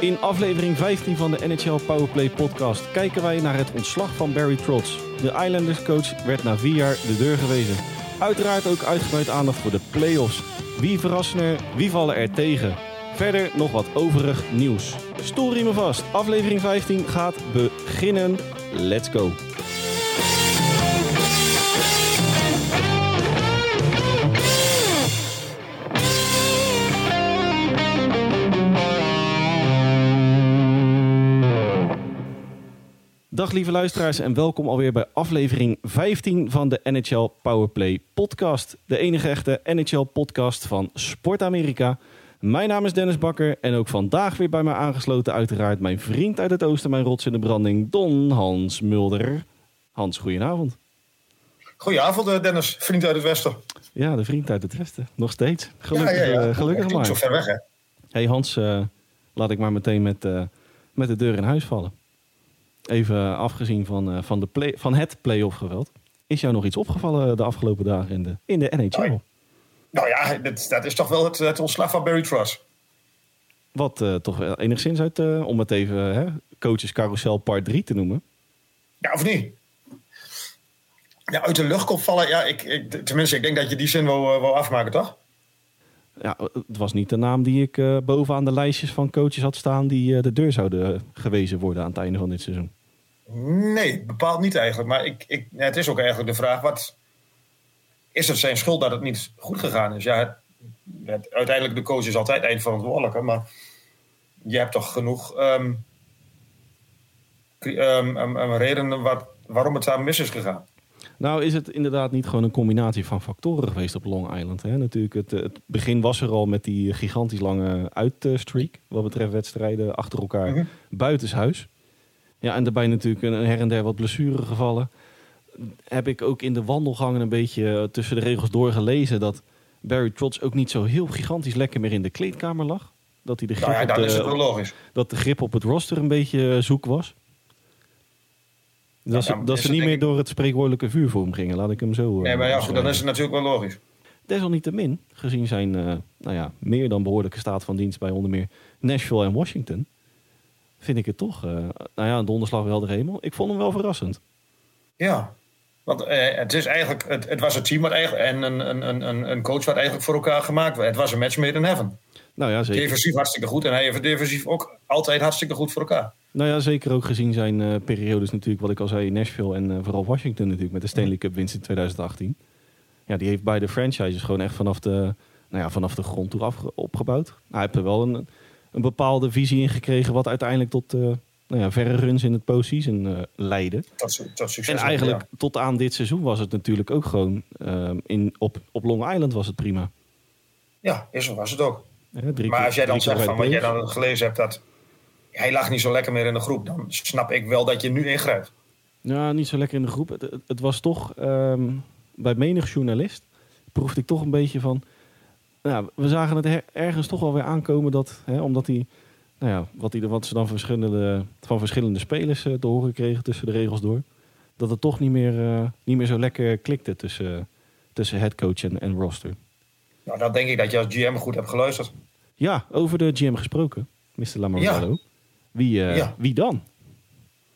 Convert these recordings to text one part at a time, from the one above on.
In aflevering 15 van de NHL Powerplay podcast kijken wij naar het ontslag van Barry Trotz. De Islanders coach werd na vier jaar de deur gewezen. Uiteraard ook uitgebreid aandacht voor de playoffs. Wie verrassen er, wie vallen er tegen? Verder nog wat overig nieuws. Story me vast, aflevering 15 gaat beginnen. Let's go! Dag lieve luisteraars en welkom alweer bij aflevering 15 van de NHL Powerplay podcast. De enige echte NHL podcast van Sport Amerika. Mijn naam is Dennis Bakker en ook vandaag weer bij mij aangesloten uiteraard mijn vriend uit het oosten, mijn rots in de branding, Don Hans Mulder. Hans, goedenavond. Goedenavond eh, Dennis, vriend uit het westen. Ja, de vriend uit het westen, nog steeds. Gelukkig, ja, ja, ja. eh, gelukkig maar. Niet zo ver weg hè. Hey Hans, eh, laat ik maar meteen met, met de deur in huis vallen. Even afgezien van, eh, van, de play, van het play-off geweld. Is jou nog iets opgevallen de afgelopen dagen in de, in de NHL? Hoi. Nou ja, dat, dat is toch wel het, het ontslag van Barry Truss. Wat eh, toch wel enigszins uit, eh, om het even hè, coaches carousel part 3 te noemen. Ja, of niet? Ja, uit de lucht komt vallen. Ja, ik, ik, tenminste, ik denk dat je die zin wil, eh, wil afmaken, toch? Ja, het was niet de naam die ik eh, bovenaan de lijstjes van coaches had staan die eh, de deur zouden gewezen worden aan het einde van dit seizoen. Nee, bepaald niet eigenlijk. Maar ik, ik, het is ook eigenlijk de vraag: wat, is het zijn schuld dat het niet goed gegaan is? Ja, het, uiteindelijk de coach is altijd eindverantwoordelijke, maar je hebt toch genoeg ehm, ehm, ehm, redenen wat, waarom het daar mis is gegaan. Nou is het inderdaad niet gewoon een combinatie van factoren geweest op Long Island. Hè? Natuurlijk, het, het begin was er al met die gigantisch lange uitstreak. Wat betreft wedstrijden achter elkaar Mhm. buitenshuis. Ja, en daarbij natuurlijk een her en der wat blessuregevallen. Heb ik ook in de wandelgangen een beetje eh, tussen de regels door gelezen... dat Barry Trotz ook niet zo heel gigantisch lekker meer in de kleedkamer lag. Dat, hij de grip, Nou ja, op, de, dat de grip op het roster een beetje eh, zoek was. Dat, ze, dat niet meer door het spreekwoordelijke vuur voor hem gingen. Laat ik hem zo. eh, Nee, maar ja, goed, dan is het natuurlijk wel logisch. Desalniettemin, gezien zijn eh, nou ja, meer dan behoorlijke staat van dienst bij onder meer Nashville en Washington, vind ik het toch, eh, nou ja, een donderslag wel de hemel. Ik vond hem wel verrassend. Ja, want eh, het, is eigenlijk, het, het was een team wat eigenlijk, en een, een, een- een, een coach wat eigenlijk voor elkaar gemaakt werd. Het was een match made in heaven. Nou ja, zeker, Defensief hartstikke goed en hij heeft defensief ook altijd hartstikke goed voor elkaar. nou ja, zeker ook gezien zijn eh, periodes natuurlijk, wat ik al zei, in Nashville en eh, vooral Washington natuurlijk met de Stanley Cup winst in 2018. Ja, die heeft beide franchises gewoon echt vanaf de, nou ja, vanaf de grond toe afge- opgebouwd. Hij heeft er wel een, een bepaalde visie in gekregen wat uiteindelijk tot eh, nou ja, verre runs in het postseason leidde. Succes. En eigenlijk tot aan dit seizoen was het natuurlijk ook gewoon... in, op, op Long Island was het prima. Ja, zo was het ook. Hè, drie Maar als jij dan zegt van wat jij dan gelezen hebt dat hij lag niet zo lekker meer in de groep, dan snap ik wel dat je nu ingrijpt. Ja, niet zo lekker in de groep. Het, het, het was toch... ehm, bij menig journalist proefde ik toch een beetje van... Nou, we zagen het her- ergens toch wel weer aankomen dat... Hè, omdat hij... Nou ja, wat, hij, wat ze dan verschillende, van verschillende spelers eh, te horen kregen tussen de regels door. Dat het toch niet meer, eh, niet meer zo lekker klikte tussen, tussen headcoach en, en roster. Nou, dan denk ik dat je als GM goed hebt geluisterd. Ja, over de GM gesproken, Mr. Lamorello. Wie, eh, Ja. wie dan?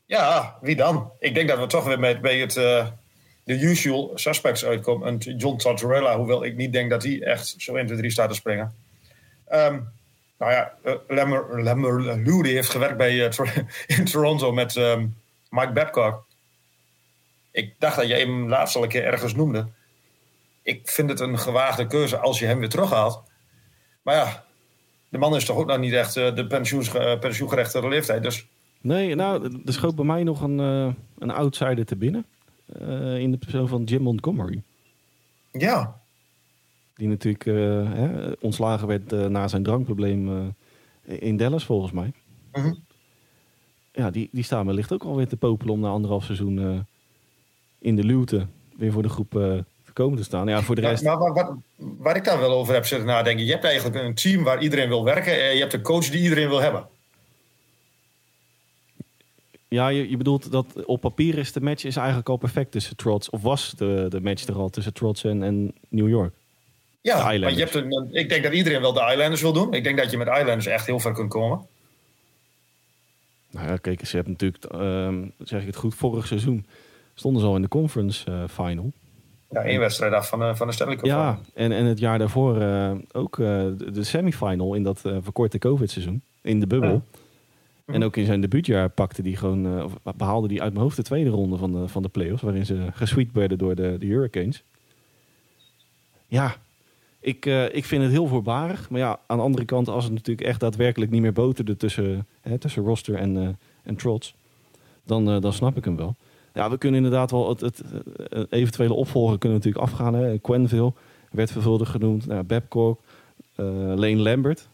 Ja, wie dan? Ik denk dat we toch weer met, bij het, eh, de usual suspects uitkomen. En John Tortorella, hoewel ik niet denk dat hij echt zo 1, 2, 3 staat te springen. Ehm, nou ja, uh, Lemmer, Lemmer Lou, die heeft gewerkt bij, in Toronto met ehm, Mike Babcock. Ik dacht dat je hem laatst al een keer ergens noemde. Ik vind het een gewaagde keuze als je hem weer terughaalt. Maar ja, de man is toch ook nog niet echt eh, de eh, pensioengerechtigde leeftijd. Dus Nee, nou, er schoot bij mij nog een, eh, een outsider te binnen. In de persoon van Jim Montgomery. ja, Die natuurlijk hè, ontslagen werd na zijn drankprobleem in Dallas, volgens mij. Mhm. Ja, die, die staan wellicht ook alweer te popelen om na anderhalf seizoen in de luwte weer voor de groep komen te staan. Ja, voor de rest... maar wat, wat, waar ik daar wel over heb zitten nadenken. Je hebt eigenlijk een team waar iedereen wil werken. En je hebt een coach die iedereen wil hebben. Ja, je, je bedoelt dat op papier is de match is eigenlijk al perfect tussen Trots. Of was de, de match er al tussen Trots en, en New York? Ja, maar je hebt een, ik denk dat iedereen wel de Islanders wil doen. Ik denk dat je met Islanders echt heel ver kunt komen. Nou ja, kijk, ze hebben natuurlijk, ehm, zeg ik het goed, vorig seizoen stonden ze al in de conference eh, final. Ja, één wedstrijd af van, de- van de Stanley Cup. Ja, en, en het jaar daarvoor eh, ook eh, de, de semifinal in dat eh, verkorte COVID-seizoen. In de bubbel. Ja. En ook in zijn debuutjaar pakte die gewoon, eh, behaalde die uit mijn hoofd de tweede ronde van de, van de playoffs. Waarin ze gesweet werden door de, de Hurricanes. Ja, ik, ik vind het heel voorbarig. Maar ja, aan de andere kant, als het natuurlijk echt daadwerkelijk niet meer boterde tussen, hè, tussen roster en, en trots. Dan, dan snap ik hem wel. Ja, we kunnen inderdaad wel het, het, eventuele opvolger kunnen we natuurlijk afgaan. Hè. Quenville werd veelvuldig genoemd. Nou, Babcock, eh, Lane Lambert.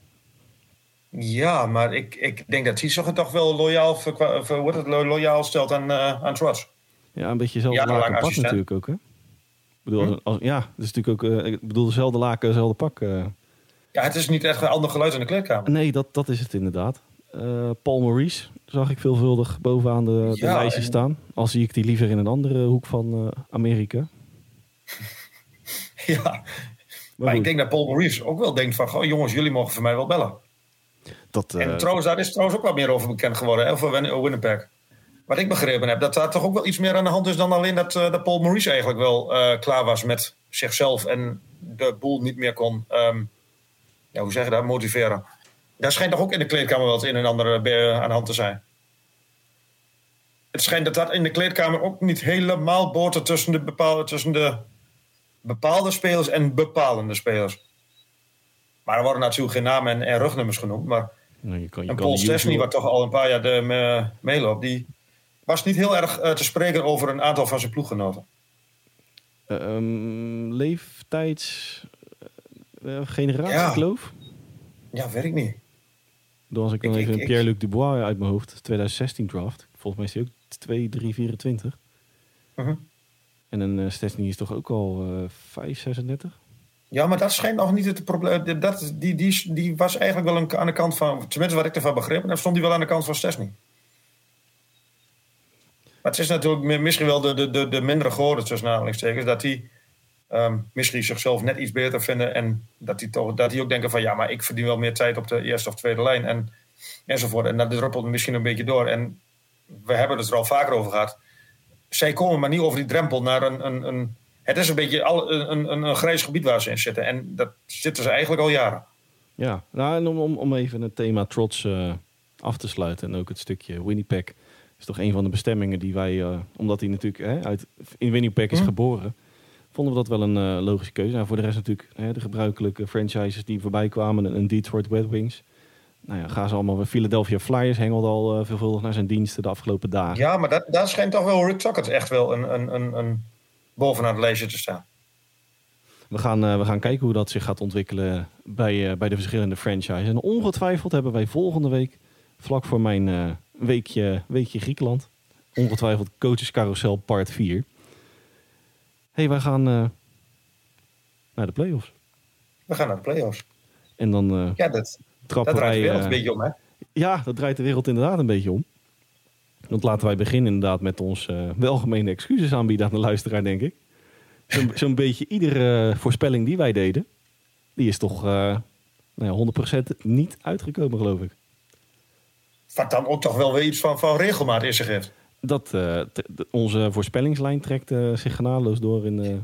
Ja, maar ik, ik denk dat hij zich toch wel loyaal, voor- wordt het, lo- loyaal stelt aan, eh aan Trots. Ja, een beetje dezelfde Jarenlang laken pak natuurlijk ook. Hè? Ik bedoel, Hm? als, ja, het is natuurlijk ook. eh, ik bedoel, dezelfde laken, dezelfde pak. Ja, het is niet echt een ander geluid in de kleedkamer. Nee, dat, dat is het inderdaad. Paul Maurice zag ik veelvuldig bovenaan de, de Ja, lijstje en- staan. Al zie ik die liever in een andere hoek van eh, Amerika. Ja, Maar, ik denk dat Paul Maurice ook wel denkt van... Goh, jongens, jullie mogen voor mij wel bellen. dat, eh, En trouwens, daar is trouwens ook wat meer over bekend geworden, hè, voor Win- Winnipeg. Wat ik begrepen heb, dat daar toch ook wel iets meer aan de hand is dan alleen dat, eh, dat Paul Maurice eigenlijk wel eh, klaar was met zichzelf en de boel niet meer kon, ehm, ja, hoe zeg je dat, motiveren. Daar schijnt toch ook in de kleedkamer wel het een en ander eh, aan de hand te zijn. Het schijnt dat dat in de kleedkamer ook niet helemaal botert tussen de bepaalde, tussen de bepaalde spelers en bepalende spelers. Maar er worden natuurlijk geen namen en, en rugnummers genoemd, maar nou, je kan, je en Paul Stesny, wat toch al een paar jaar de, me, meeloopt, die was niet heel erg eh, te spreken over een aantal van zijn ploeggenoten. Ehm, leeftijds... eh, generatie, Ja. geloof Ja, weet ik niet. Dan als ik dan Ik- even ik- ik- Pierre-Luc Dubois uit mijn hoofd, 2016 draft. Volgens mij is hij ook 2, 3, 24. Mhm. En een uh, Stesny is toch ook al eh 5, 36? Ja, maar dat schijnt nog niet het probleem. Dat, die, die, die was eigenlijk wel een, aan de kant van, tenminste wat ik ervan begreep, dan stond hij wel aan de kant van Stesny. Maar het is natuurlijk mi- misschien wel de, de, de, de mindere goden tussen aanhalingstekens, dat die ehm, misschien zichzelf net iets beter vinden en dat die, toch, dat die ook denken van ja, maar ik verdien wel meer tijd op de eerste of tweede lijn en, enzovoort. En dat druppelt misschien een beetje door. En we hebben het er al vaker over gehad. Zij komen maar niet over die drempel naar een. een, een het is een beetje al, een, een, een grijs gebied waar ze in zitten. En dat zitten ze eigenlijk al jaren. Ja, nou, en om, om, om even het thema trots eh, af te sluiten en ook het stukje Winnipeg is toch een van de bestemmingen die wij, eh, omdat hij natuurlijk hè, uit, in Winnipeg is Hm. geboren, vonden we dat wel een eh, logische keuze. Nou, voor de rest natuurlijk hè, de gebruikelijke franchises die voorbij kwamen, een, Detroit Red Wings. Nou ja, gaan ze allemaal. Philadelphia Flyers hengelde al eh, veelvuldig naar zijn diensten de afgelopen dagen. Ja, maar dat, daar schijnt toch wel Rick Tuckett echt wel een, een, een, een bovenaan het lijstje te staan. We gaan, eh, we gaan kijken hoe dat zich gaat ontwikkelen bij, bij de verschillende franchises. En ongetwijfeld hebben wij volgende week, vlak voor mijn weekje, weekje Griekenland, ongetwijfeld Coaches Carousel part 4. Hey, wij gaan eh, naar de playoffs. We gaan naar de play-offs. En dan eh Ja, dat, trappen dat draait de wij... wereld eh, een beetje om, hè? ja, dat draait de wereld inderdaad een beetje om. Want laten wij beginnen inderdaad met ons welgemeende excuses aanbieden aan de luisteraar, denk ik. Zo'n zo'n beetje iedere voorspelling die wij deden, die is toch nou ja, 100% niet uitgekomen, geloof ik. Wat dan ook toch wel weer iets van, van regelmaat in zich heeft. Dat, eh, de- onze voorspellingslijn trekt eh, zich genadeloos door in, eh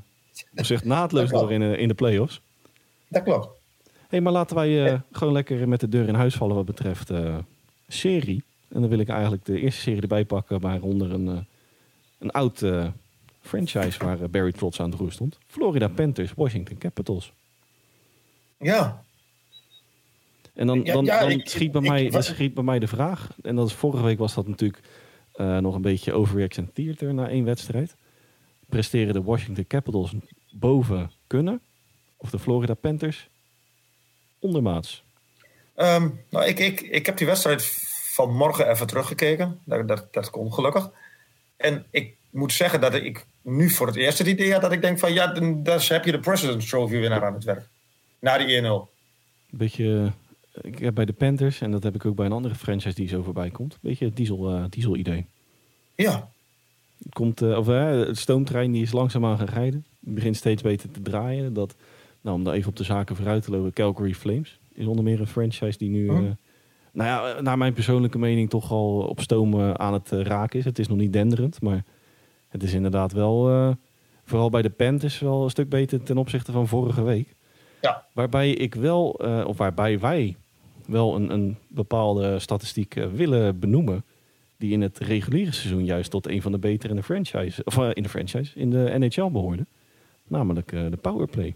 of zegt naadloos door in, eh, in de play-offs. Dat klopt. hey, maar laten wij eh, gewoon lekker met de deur in huis vallen wat betreft eh, serie. En dan wil ik eigenlijk de eerste serie erbij pakken, waaronder een, eh, een oud eh, franchise waar eh, Barry Trotz aan het roer stond. Florida Panthers, Washington Capitals. Ja, En dan, dan, ja, dan, ik- schiet bij ik- mij, dan schiet bij mij de vraag, en dat is vorige week was dat natuurlijk eh, nog een beetje overreaction theater na één wedstrijd. Presteren de Washington Capitals boven kunnen? Of de Florida Panthers ondermaats? Ehm, nou, ik, ik, ik heb die wedstrijd van morgen even teruggekeken. Dat, dat, dat kon gelukkig. En ik moet zeggen dat ik nu voor het eerst het idee had dat ik denk van... ja, dan dan heb je de President's Trophy winnaar aan het werk. Na die 1-0. Een beetje, ik heb bij de Panthers, en dat heb ik ook bij een andere franchise die zo voorbij komt, een beetje het diesel, eh, diesel idee. Ja, Het, komt, eh, of, eh, het stoomtrein die is langzaamaan gaan rijden. Die begint steeds beter te draaien. Dat, nou, om daar even op de zaken vooruit te lopen, Calgary Flames is onder meer een franchise die nu Oh. nou ja, naar mijn persoonlijke mening toch al op stoom aan het raken is. Het is nog niet denderend, maar het is inderdaad wel, vooral bij de Panthers, wel een stuk beter ten opzichte van vorige week. Ja. Waarbij ik wel, of waarbij wij wel een, een bepaalde statistiek eh, willen benoemen. Die in het reguliere seizoen juist tot een van de betere in de franchise, of eh, in de franchise, in de NHL behoorde. Namelijk eh, de powerplay.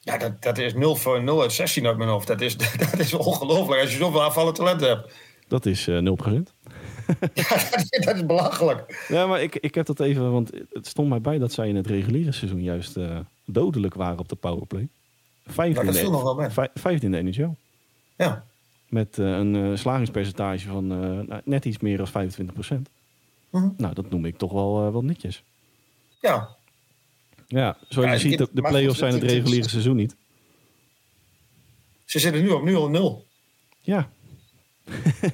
Ja, dat, dat is 0 voor 0 uit 16 uit mijn hoofd. Dat is, dat is ongelooflijk als je zoveel aanvallend talent hebt. Dat is eh 0%. Ja, dat, is, dat is belachelijk. Ja, maar ik, ik heb dat even, want het stond mij bij dat zij in het reguliere seizoen juist dodelijk waren op de powerplay. Vijfde, dat in, viel nog wel de, vijfde in de NHL. Ja. Met eh, een eh, slagingspercentage van eh, nou, net iets meer dan 25 Mhm. Nou, dat noem ik toch wel, wel netjes. ja. Ja, zoals Ja, je ziet, de, de play-offs zijn het reguliere seizoen niet. Ze zitten nu op 0 0. Ja,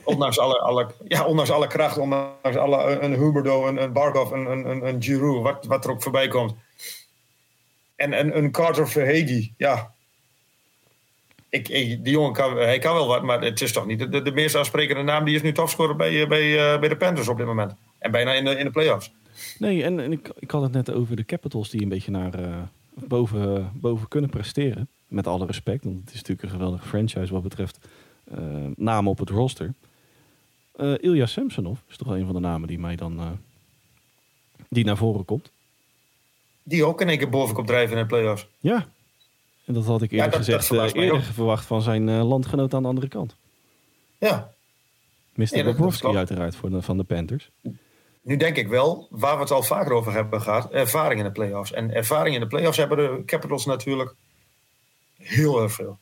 ondanks, alle, alle, ja, ondanks alle kracht, ondanks alle, een Huberdo, een, een Barkov, een, een, een, een Giroud, wat, wat er ook voorbij komt. En, en een Carter Verhegi, ja. Ik, ik, die jongen kan, hij kan wel wat, maar het is toch niet de, de, de meest aansprekende naam. Die is nu topscorer bij, eh, bij, eh, bij de Panthers op dit moment. En bijna in de, in de playoffs. nee, en, en ik, ik had het net over de Capitals die een beetje naar eh, boven, boven kunnen presteren. Met alle respect, want het is natuurlijk een geweldige franchise wat betreft eh, namen op het roster. Eh Ilya Samsonov is toch wel een van de namen die mij dan die naar voren komt. Die ook in één keer bovenkop drijven in de playoffs. Ja, en dat had ik eerder dat- dat gezegd verbaast eh, eerder verwacht van zijn eh, landgenoot aan de andere kant. Ja. Mr. dat- dat Bobrovsky klopt. uiteraard voor de, van de Panthers. Nu denk ik wel, waar we het al vaker over hebben gehad, ervaring in de playoffs. En ervaring in de playoffs hebben de Capitals natuurlijk heel erg veel.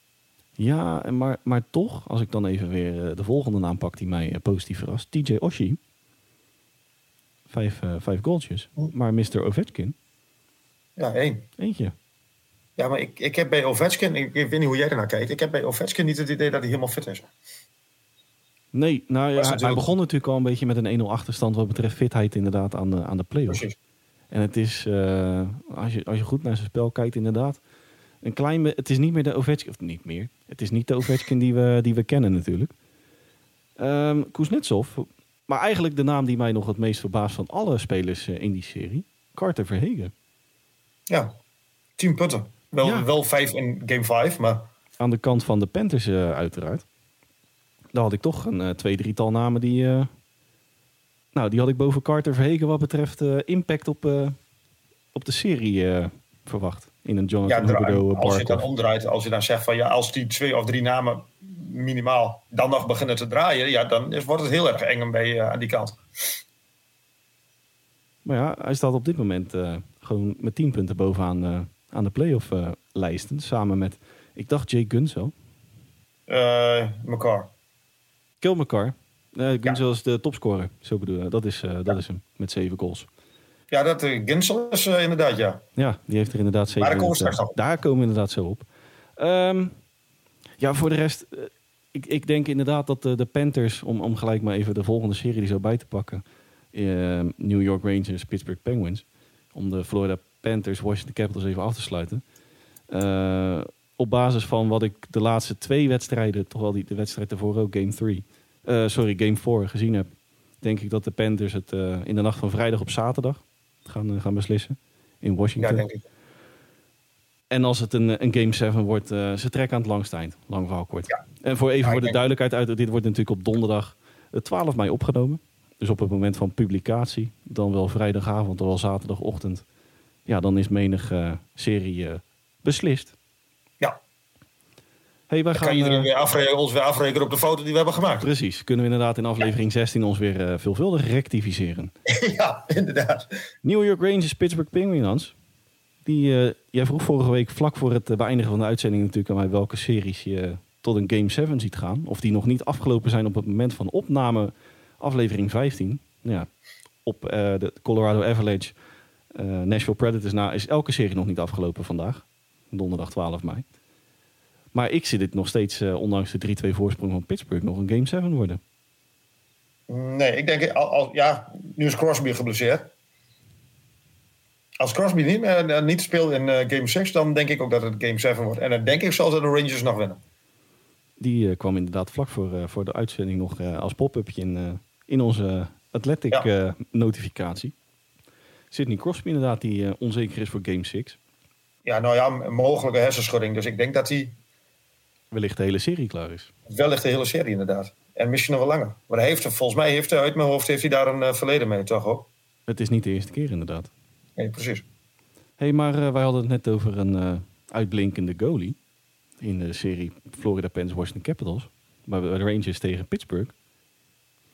Ja, maar, maar toch, als ik dan even weer eh, de volgende naam pak die mij positief verrast. TJ Oshie. Vijf, eh, vijf goaltjes. Hm. Maar Mr. Ovechkin, Ja, één. eentje. Ja, maar ik, ik heb bij Ovechkin, ik, ik weet niet hoe jij ernaar kijkt, ik heb bij Ovechkin niet het idee dat hij helemaal fit is. Nee, nou ja, hij, begon natuurlijk al een beetje met een 1-0 achterstand wat betreft fitheid inderdaad aan de, aan de play-offs. Precies. En het is, eh, als, je, als je goed naar zijn spel kijkt, inderdaad. Een klein, het is niet meer de Ovechkin, of niet meer. Het is niet de Ovechkin die we, die we kennen natuurlijk. Ehm Kuznetsov, maar eigenlijk de naam die mij nog het meest verbaast van alle spelers eh, in die serie. Carter Verhegen. Ja, tien punten. Wel, Ja. wel vijf in game 5, maar Aan de kant van de Panthers eh, uiteraard. Daar had ik toch een eh, twee, drietal namen die... eh, nou, die had ik boven Carter Verhegen wat betreft impact op, op de serie verwacht. In een ja, Jonathan Huberdeau, als je dan omdraait, als je dan zegt van ja, als die twee of drie namen minimaal dan nog beginnen te draaien, ja, dan is, wordt het heel erg eng bij, aan die kant. Maar ja, hij staat op dit moment gewoon met 10 punten bovenaan aan de playoff eh, lijsten. Samen met, ik dacht Jay Gunzel. Eh McCarr. Kill McCarr. Uh, Gunzel is de topscorer, zo bedoel je. Dat is, eh, dat is hem, met 7 goals. Ja, dat uh, Ginsel is inderdaad, ja. Ja, die heeft er inderdaad. Maar daar komen we in het, straks Daar komen we inderdaad zo op. Ehm, ja, voor de rest, ik, ik denk inderdaad dat de, de Panthers, om, om gelijk maar even de volgende serie die zo bij te pakken, eh, New York Rangers, Pittsburgh Penguins, om de Florida Panthers, Washington Capitals even af te sluiten. Eh, op basis van wat ik de laatste twee wedstrijden, toch wel die, de wedstrijd ervoor ook, Game 3, sorry, Game 4 gezien heb, denk ik dat de Panthers het eh, in de nacht van vrijdag op zaterdag gaan, eh, gaan beslissen in Washington. Ja, denk ik. En als het een, een Game 7 wordt, eh, ze trekken aan het langste eind. Lang verhaal kort. Ja. En voor even Ja, voor de duidelijkheid, uit, dit wordt natuurlijk op donderdag eh, 12 mei opgenomen. Dus op het moment van publicatie, dan wel vrijdagavond, dan wel zaterdagochtend. Ja, dan is menig eh, serie eh, beslist. Ja. Hey, wij Dan gaan, kan iedereen eh, weer afrekenen, ons weer afrekenen op de foto die we hebben gemaakt. precies, kunnen we inderdaad in aflevering 16 ons weer eh, veelvuldig rectificeren. ja, inderdaad. New York Rangers, Pittsburgh Penguins. Die, jij vroeg vorige week vlak voor het beëindigen van de uitzending natuurlijk aan mij welke series je tot een Game 7 ziet gaan. Of die nog niet afgelopen zijn op het moment van opname aflevering 15. Nou Ja, op de Colorado Avalanche, eh, Nashville Predators na is elke serie nog niet afgelopen vandaag. Donderdag 12 mei. Maar ik zie dit nog steeds, eh, ondanks de 3-2 voorsprong van Pittsburgh, nog een Game 7 worden. Nee, ik denk, al, al- ja, nu is Crosby geblesseerd. Als Crosby niet, eh, niet speelt in Game 6, dan denk ik ook dat het Game 7 wordt. En dan denk ik zelfs dat de Rangers nog winnen. Die kwam inderdaad vlak voor, voor de uitzending nog als pop-upje in, in onze Athletic notificatie. Sidney Crosby inderdaad, die onzeker is voor Game 6. Ja, nou ja, een mogelijke hersenschudding. Dus ik denk dat hij... Wellicht de hele serie klaar is. Wellicht de hele serie inderdaad. En misschien nog wel langer. Maar hij heeft, volgens mij heeft hij uit mijn hoofd heeft hij daar een verleden mee, toch ook? Het is niet de eerste keer inderdaad. Nee, precies. hey, maar uh, wij hadden het net over een uh, uitblinkende goalie in de serie Florida Panthers Washington Capitals. Maar de Rangers tegen Pittsburgh.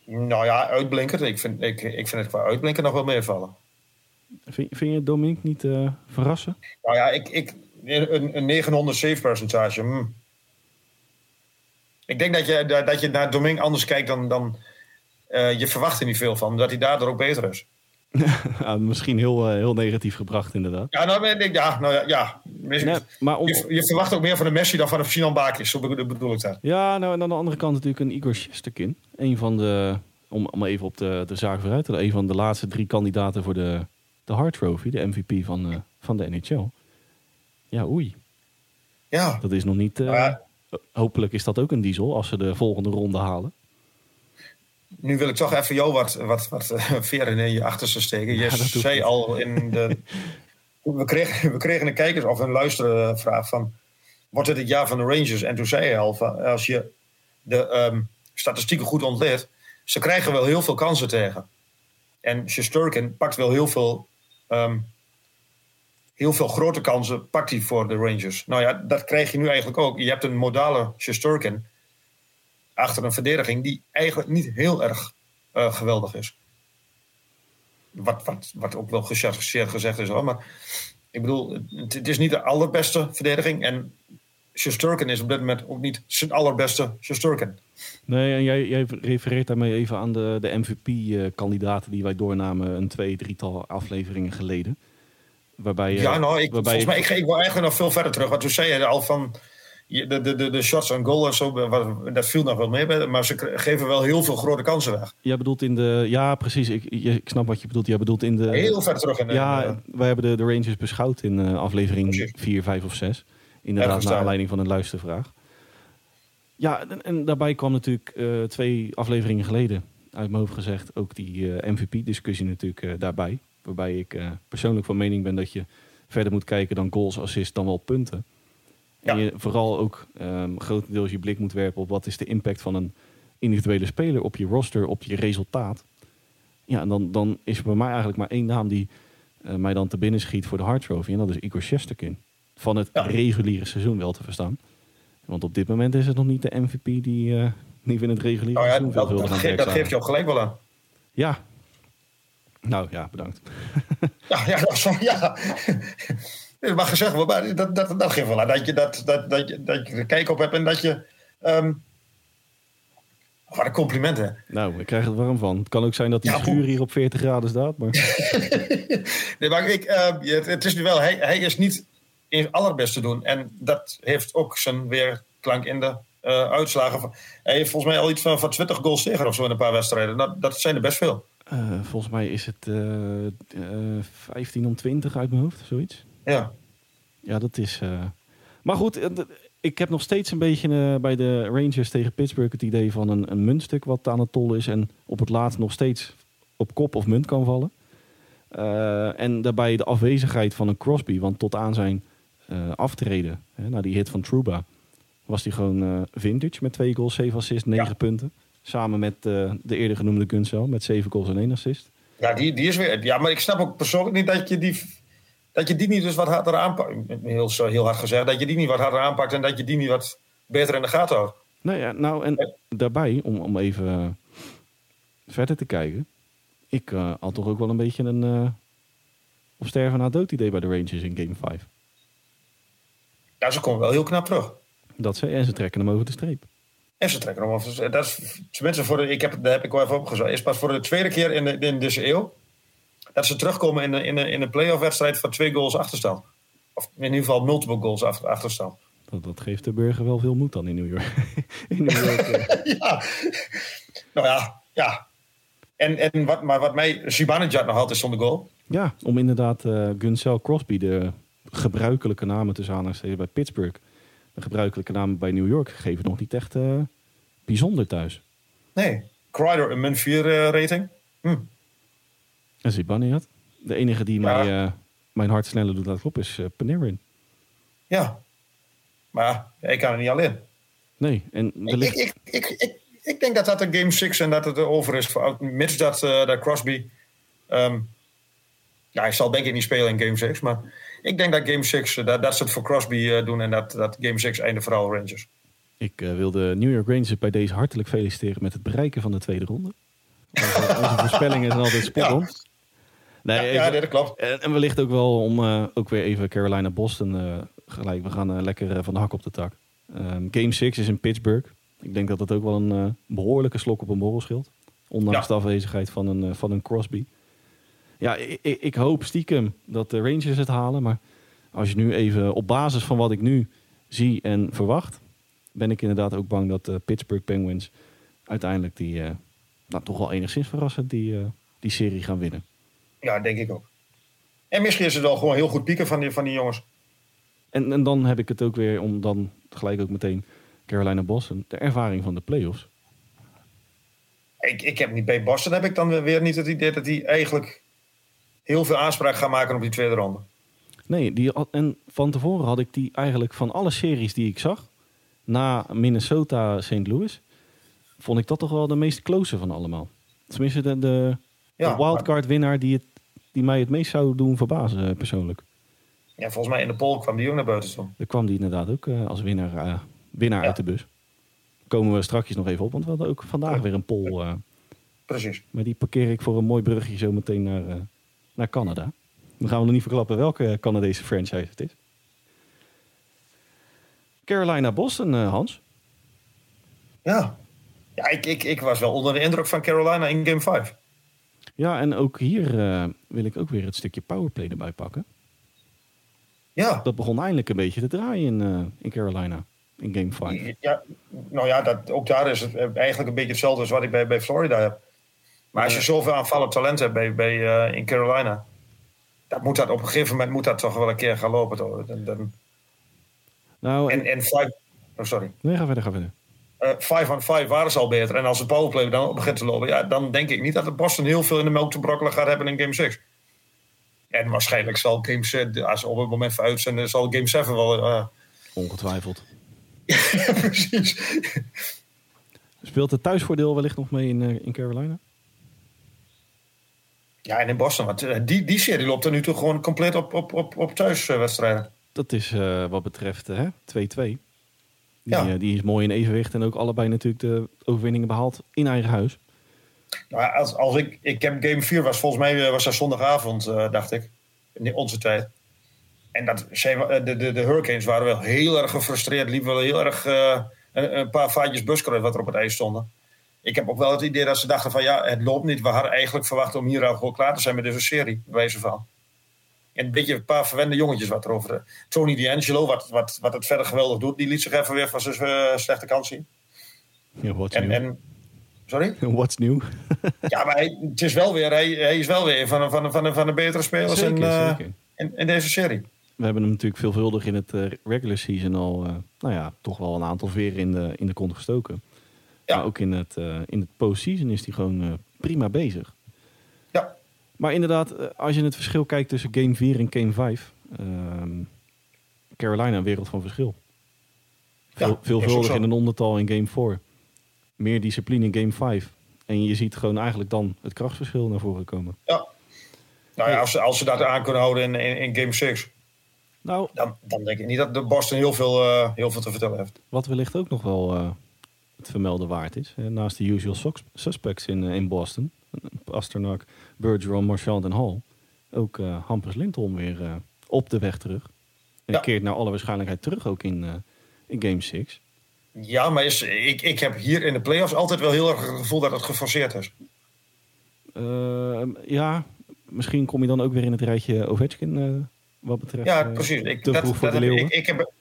Nou ja, uitblinkend. Ik vind, ik, ik vind het qua uitblinken nog wel meevallen. Vind, vind je Dominique niet uh, verrassen? Nou ja, ik, ik, een, een 900 save percentage. Hmm. Ik denk dat je, dat je naar Dominique anders kijkt dan, dan je verwacht er niet veel van. Dat hij daardoor ook beter is. ja, misschien heel, uh, heel negatief gebracht, inderdaad. Ja, nou, ik, ja, nou, ja, ja. Nee, maar om... je, je, verwacht ook meer van een Messi dan van een Sinan Bakis, zo bedoel ik dat. Ja, nou, en aan de andere kant natuurlijk een Igor Shesterkin. Een van de, om, om even op de, de zaak vooruit te een van de laatste drie kandidaten voor de, de Hart Trophy, de MVP van, uh, van de NHL. Ja, oei. Ja. Dat is nog niet... Uh, ja. Hopelijk is dat ook een diesel als ze de volgende ronde halen nu wil ik toch even jou wat, wat, wat uh, veren in je achterste steken. Je zei al in de. we, kregen, we kregen een kijkers of een luistervraag van. Wordt het het jaar van de Rangers? En toen zei hij al, van, als je de um, statistieken goed ontleedt, ze krijgen wel heel veel kansen tegen. En Shesterkin pakt wel heel veel, um, heel veel grote kansen pakt hij voor de Rangers. Nou ja, dat krijg je nu eigenlijk ook. Je hebt een modale Shesterkin achter een verdediging die eigenlijk niet heel erg uh, geweldig is. Wat, wat, wat ook wel gechargeerd gezegd is. Maar ik bedoel, het, is niet de allerbeste verdediging. En Sjesturken is op dit moment ook niet zijn allerbeste Sjesturken. Nee, en jij, jij refereert daarmee even aan de, de MVP-kandidaten die wij doornamen een twee, drietal afleveringen geleden. Waarbij, ja, nou, ik, waarbij volgens mij, ik, ik wil eigenlijk nog veel verder terug. Want toen zei je al van de, de, de, de shots en goal en zo, dat viel nog wel mee. Maar ze geven wel heel veel grote kansen weg. Jij bedoelt in de... Ja, precies. Ik, ik snap wat je bedoelt. Jij bedoelt in de... Heel ver terug in de... Ja, wij hebben de, de Rangers beschouwd in uh, aflevering 4, 5 of 6. Inderdaad, naar aanleiding van een luistervraag. Ja, en, en daarbij kwam natuurlijk uh, twee afleveringen geleden, uit mijn hoofd gezegd, ook die uh, MVP-discussie natuurlijk daarbij. Waarbij ik persoonlijk van mening ben dat je verder moet kijken dan goals, assists, dan wel punten. En je vooral ook um, grotendeels je blik moet werpen op wat is de impact van een individuele speler op je roster, op je resultaat. Ja, en dan, dan is er bij mij eigenlijk maar één naam die mij dan te binnen schiet voor de Hart Trophy. En dat is Igor Shesterkin. Van het reguliere seizoen wel te verstaan. Want op dit moment is het nog niet de MVP die, uh, die in het reguliere oh ja, seizoen dat, dat, geeft, dat geeft je ook gelijk wel aan. Ja. Nou ja, bedankt. ja, ja, dat, ja. Dat mag gezegd worden, maar dat, dat, dat geeft wel aan dat je, dat, dat, dat, je, dat je er kijk op hebt en dat je. Um, wat een compliment, hè? Nou, ik krijg het warm van. Het kan ook zijn dat die ja, schuur hier op 40 graden staat. Maar... nee, maar ik, uh, het is nu wel, hij, hij is niet het allerbeste doen. En dat heeft ook zijn weerklank in de uh, uitslagen. Hij heeft volgens mij al iets van, van 20 goals tegen of zo in een paar wedstrijden. Dat, dat zijn er best veel. Uh, volgens mij is het 15 om 20 uit mijn hoofd, zoiets. Ja. Ja, dat is. Uh... Maar goed, eh, ik heb nog steeds een beetje uh, bij de Rangers tegen Pittsburgh het idee van een, een muntstuk wat aan het tol is en op het laatst nog steeds op kop of munt kan vallen. Uh, en daarbij de afwezigheid van een Crosby, want tot aan zijn aftreden, hè, na die hit van Truba, was hij gewoon vintage met twee goals, zeven assists, negen punten. Samen met de eerder genoemde Gunsel met zeven goals en één assist. Ja, die, die is weer. Ja, maar ik snap ook persoonlijk niet dat je die dat je die niet dus wat harder aanpakt. Heel, heel hard gezegd, dat je die niet wat harder aanpakt en dat je die niet wat beter in de gaten houdt. Nou ja, nou en daarbij, om, om even verder te kijken. Ik uh, had toch ook wel een beetje een uh, op sterven na dood idee bij de Rangers in Game 5. Ja, ze komen wel heel knap terug. Dat ze, en ze trekken hem over de streep. En ze trekken hem over de streep. Dat is tenminste voor de, ik heb, daar heb ik wel even opgezocht. Is pas voor de tweede keer in, de, in deze eeuw dat ze terugkomen in, de, in, de, in een playoff wedstrijd van twee goals achterstand. Of in ieder geval multiple goals achterstand. Dat, dat geeft de burger wel veel moed dan in New York. in New York eh. ja. Nou ja, ja. En, en wat, maar wat mij Zibanejad nog altijd zonder goal. Ja, om inderdaad uh, Gunsel Crosby, de gebruikelijke namen tussen aanhalingstekens bij Pittsburgh, de gebruikelijke namen bij New York geven nog niet echt uh, bijzonder thuis. Nee, Kreider een min 4 uh, rating. Hm. En Zibanejad. De enige die ja. mij, uh, mijn hart sneller doet laten kloppen is Panarin. Ja, maar ik kan er niet alleen. Nee, en ik, ligt... ik, ik, ik, ik, denk dat dat een game 6 en dat het over is. Voor, mits dat, dat Crosby... Um, ja, hij zal denk ik niet spelen in game 6, maar ik denk dat game 6, dat, dat ze het voor Crosby doen en dat, dat game 6 einde vooral Rangers. Ik uh, wil de New York Rangers bij deze hartelijk feliciteren met het bereiken van de tweede ronde. Onze, voorspellingen zijn altijd spot on. Nee, ja, ja, dat klopt. En, en wellicht ook wel om uh, ook weer even Carolina-Boston uh, gelijk. We gaan lekker van de hak op de tak. Um, game 6 is in Pittsburgh. Ik denk dat dat ook wel een behoorlijke slok op een borrel scheelt. Ondanks ja. de afwezigheid van een, van een Crosby. Ja, ik, ik, hoop stiekem dat de Rangers het halen. Maar als je nu even op basis van wat ik nu zie en verwacht ben ik inderdaad ook bang dat de Pittsburgh Penguins uiteindelijk die, uh, nou, toch wel enigszins verrassend die, uh, die serie gaan winnen. Ja, denk ik ook. En misschien is het wel gewoon heel goed pieken van die, van die jongens. En, en dan heb ik het ook weer om dan gelijk ook meteen Carolina Boston, de ervaring van de playoffs. Ik, ik heb niet bij Boston heb ik dan weer niet het idee dat die eigenlijk heel veel aanspraak gaan maken op die tweede ronde. Nee, die, en van tevoren had ik die eigenlijk van alle series die ik zag, na Minnesota St. Louis, vond ik dat toch wel de meest close van allemaal. Tenminste, de, de, ja, de wildcard winnaar die, het, die mij het meest zou doen verbazen eh, persoonlijk. Ja, volgens mij in de poll kwam die ook naar buiten toe. Er kwam die inderdaad ook uh, als winnaar, uh, winnaar ja. uit de bus. Komen we straks nog even op, want we hadden ook vandaag weer een poll. Uh, Precies. Maar die parkeer ik voor een mooi brugje zo meteen naar, naar Canada. Dan gaan we nog niet verklappen welke Canadese franchise het is. Carolina Boston, uh, Hans. Ja, ja ik, ik, ik was wel onder de indruk van Carolina in game 5. Ja, en ook hier uh, wil ik ook weer het stukje powerplay erbij pakken. Ja. Dat begon eindelijk een beetje te draaien in, uh, in Carolina, in game 5. Ja, nou ja, dat, ook daar is het eigenlijk een beetje hetzelfde als wat ik bij, bij Florida heb. Maar als je zoveel aanvallend talent hebt bij, bij, uh, in Carolina, dat moet dat op een gegeven moment moet dat toch wel een keer gaan lopen. Dan, dan, nou, en, en five, oh sorry. Nee, ga verder, ga verder. Uh, five on five waren ze al beter. En als de powerplay dan begint te lopen, ja, dan denk ik niet dat de Boston heel veel in de melk te brokkelen gaat hebben in game 6. En waarschijnlijk zal game 6, als ze op het moment van uitzenden, zal game 7 wel. Uh... Ongetwijfeld. ja, precies. Speelt het thuisvoordeel wellicht nog mee in, uh, in Carolina? Ja, en in Boston. Want die, die serie loopt er nu toch gewoon compleet op, op, op, op thuiswedstrijden. Dat is uh, wat betreft 2-2. Die, ja. uh, die is mooi in evenwicht en ook allebei natuurlijk de overwinningen behaald in eigen huis. Nou, als, als ik, ik heb game 4 was volgens mij was dat zondagavond, uh, dacht ik, in onze tijd. En dat, de, de, de Hurricanes waren wel heel erg gefrustreerd, liepen wel heel erg een, een, paar vaatjes buskruid wat er op het ijs stonden. Ik heb ook wel het idee dat ze dachten van ja, het loopt niet. We hadden eigenlijk verwacht om hier al gewoon klaar te zijn met deze serie, bij wijze van. En een beetje een paar verwende jongetjes wat erover. Tony D'Angelo, wat, wat, wat het verder geweldig doet, die liet zich even weer van zijn uh, slechte kant zien. Ja, what's en, new? En, sorry? What's new? ja, maar hij, het is wel weer, hij, hij is wel weer van, van, van, van de betere spelers zeker, in, uh, in, in, deze serie. We hebben hem natuurlijk veelvuldig in het uh, regular season al, nou ja, toch wel een aantal veren in de, in de kont gestoken. Ja. Maar ook in het, in het postseason is hij gewoon prima bezig. Ja. Maar inderdaad, als je het verschil kijkt tussen game 4 en game 5. Um, Carolina, een wereld van verschil. Veel, ja, veelvuldig in een ondertal in game 4. Meer discipline in game 5. En je ziet gewoon eigenlijk dan het krachtverschil naar voren komen. Ja. Nou ja, als ze, als ze dat aan kunnen houden in, in, in game 6. Nou, dan, dan denk ik niet dat de Boston heel veel, uh, heel veel te vertellen heeft. Wat wellicht ook nog wel uh, het vermelden waard is. Hè, naast de usual suspects in, uh, in Boston. Pasternak, Bergeron, Marchand en Hall. Ook uh, Hampers Lindholm weer uh, op de weg terug. En ja. keert naar alle waarschijnlijkheid terug ook in, uh, in Game 6. Ja, maar is, ik, ik heb hier in de playoffs altijd wel heel erg het gevoel dat het geforceerd is. ja, misschien kom je dan ook weer in het rijtje Ovechkin wat betreft. Ja, precies. Ik, te dat, vroeg voor dat, de ik, ik, heb,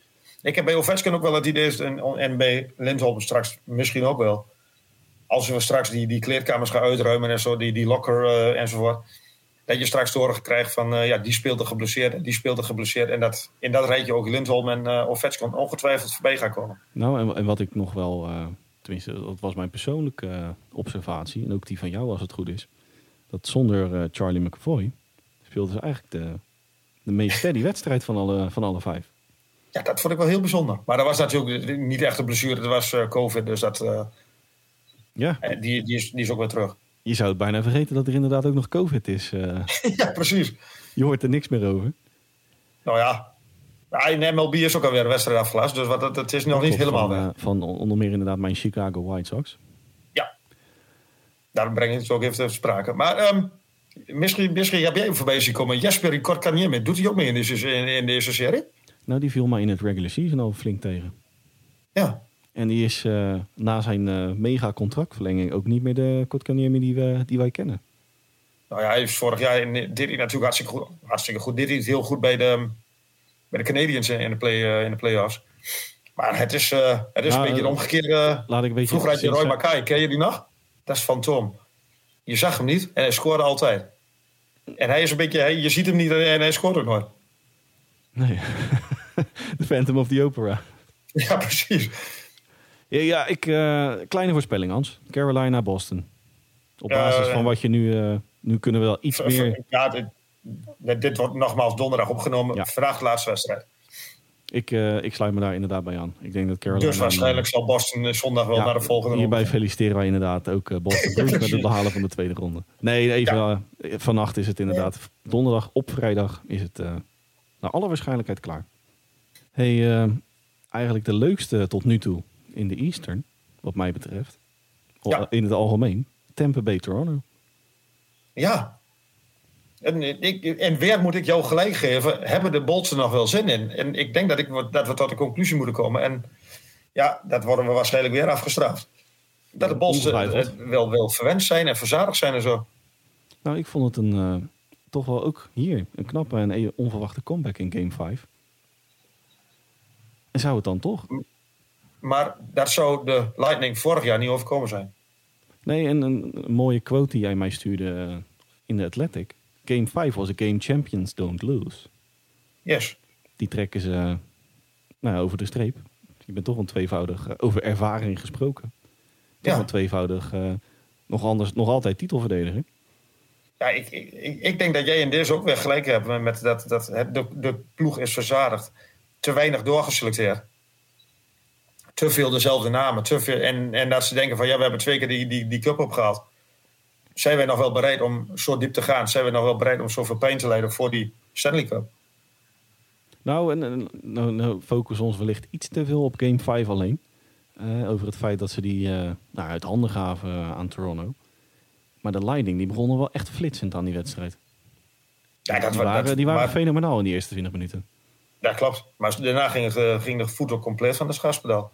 ik heb bij Ovechkin ook wel het idee, en, en bij Lindholm straks misschien ook wel als we straks die, die kleedkamers gaan uitruimen en zo, die, die locker uh, enzovoort. dat je straks te horen krijgt van ja, die speelde geblesseerd en die speelde geblesseerd. En dat in dat rijtje ook Lindholm en uh, Ovechkin ongetwijfeld voorbij gaan komen. Nou, en, en wat ik nog wel, tenminste, dat was mijn persoonlijke observatie. En ook die van jou als het goed is. Dat zonder Charlie McAvoy speelden ze eigenlijk de, de meest steady wedstrijd van alle, van alle vijf. Ja, dat vond ik wel heel bijzonder. Maar dat was natuurlijk niet echt een blessure, dat was uh, COVID. Dus dat, uh, ja. die, die, is, die is ook weer terug. Je zou het bijna vergeten dat er inderdaad ook nog COVID is. Ja, precies. Je hoort er niks meer over. Nou ja, in MLB is ook alweer een wedstrijd afgelast. Dus wat, het is nog niet helemaal van, van onder meer inderdaad mijn Chicago White Sox. Ja, daarom breng ik het ook even ter sprake. Maar um, misschien, misschien heb jij even voorbij zien komen. Jesper Kortkaniemi, doet hij ook mee in deze, in, in deze serie? Nou, die viel maar in het regular season al flink tegen. Ja. En die is uh, na zijn uh, mega contractverlenging ook niet meer de Kotkaniemi die, we, die wij kennen. Nou ja, hij is vorig jaar in, dit hij natuurlijk hartstikke goed. Hartstikke goed. Dit is heel goed bij de, bij de Canadiens in de, play, uh, in de playoffs. Maar het is, het is een beetje een omgekeerde... Laat ik vroeger had je Roy Mackay, ken je die nog? Dat is van Tom. Je zag hem niet en hij scoorde altijd. En hij is een beetje, je ziet hem niet en hij scoort ook nooit. Nee. The Phantom of the Opera. Ja, precies. Ja, ja ik, uh, kleine voorspelling, Hans. Carolina, Boston. Op basis van wat je nu... Uh, nu kunnen we wel iets meer... Ja, dit, dit, wordt nogmaals donderdag opgenomen. Ja. Vandaag de laatste wedstrijd. Ik, uh, ik sluit me daar inderdaad bij aan. Ik denk dat Carolina... Dus waarschijnlijk zal Boston zondag wel naar de volgende Hierbij ronde. feliciteren wij inderdaad ook Boston Bruins met het behalen van de tweede ronde. Nee, even vannacht is het inderdaad. Donderdag op vrijdag is het naar alle waarschijnlijkheid klaar. Hey, uh, eigenlijk de leukste tot nu toe in de Eastern, wat mij betreft. Ja. In het algemeen. Tampa Bay Toronto. Ja. En, ik, en weer moet ik jou gelijk geven, hebben de Bolts er nog wel zin in? En ik denk dat, ik, dat we tot de conclusie moeten komen. En ja, dat worden we waarschijnlijk weer afgestraft. Dat de Bolts wel, wel verwend zijn en verzadigd zijn en zo. Nou, ik vond het een, uh, toch wel ook hier een knappe en onverwachte comeback in Game 5. En zou het dan toch? Maar dat zou de Lightning vorig jaar niet overkomen zijn. Nee, en een, mooie quote die jij mij stuurde eh, in de Athletic. Game 5 was a game champions don't lose. Yes. Die trekken ze nou, over de streep. Je bent toch een tweevoudig, uh, over ervaring gesproken. Toch ja. een tweevoudig, uh, nog, anders, nog altijd titelverdediger. Ik, ik, ik denk dat jij in deze ook weer gelijk hebt met dat, dat de, ploeg is verzadigd te weinig doorgeselecteerd. Te veel dezelfde namen. Te veel, en, en dat ze denken van ja, we hebben twee keer die, die, die cup opgehaald. Zijn wij nog wel bereid om zo diep te gaan? Zijn we nog wel bereid om zoveel pijn te leiden voor die Stanley Cup? Nou, en, nou, nou focus ons wellicht iets te veel op Game 5 alleen. Uh, over het feit dat ze die uh, nou, uit handen gaven aan Toronto. Maar de Lightning die begonnen wel echt flitsend aan die wedstrijd. Ja, dat die waren, dat, die waren maar, fenomenaal in die eerste 20 minuten. Ja, klopt. Maar daarna ging, het, ging de voet ook compleet van de schaspedaal.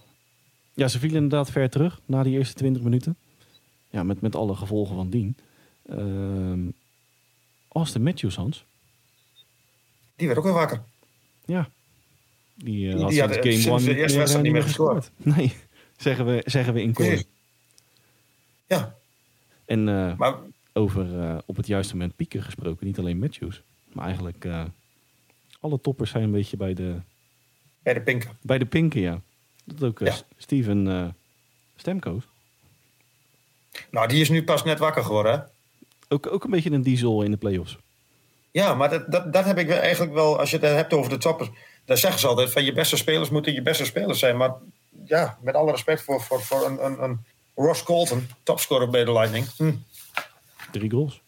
Ja, ze vielen inderdaad ver terug na die eerste 20 minuten. Ja, met, met alle gevolgen van dien. Uh, Austin Matthews, Hans. Die werd ook weer wakker. Ja. Die, uh, die, die had game one de eerste wedstrijd niet meer gescoord. Nee, zeggen we, zeggen we in koor. Ja. En uh, maar, over uh, op het juiste moment pieken gesproken. Niet alleen Matthews, maar eigenlijk alle toppers zijn een beetje bij de... Bij de pinken. Bij de pinken, ja. Dat ook Steven Stemkoos. Nou, die is nu pas net wakker geworden, hè? Ook, ook een beetje een diesel in de playoffs. Ja, maar dat, dat, dat heb ik eigenlijk wel, als je het hebt over de toppers, dan zeggen ze altijd van je beste spelers moeten je beste spelers zijn. Maar ja, met alle respect voor, voor, voor een, een, een Ross Colton, topscorer bij de Lightning. Hm. Drie goals.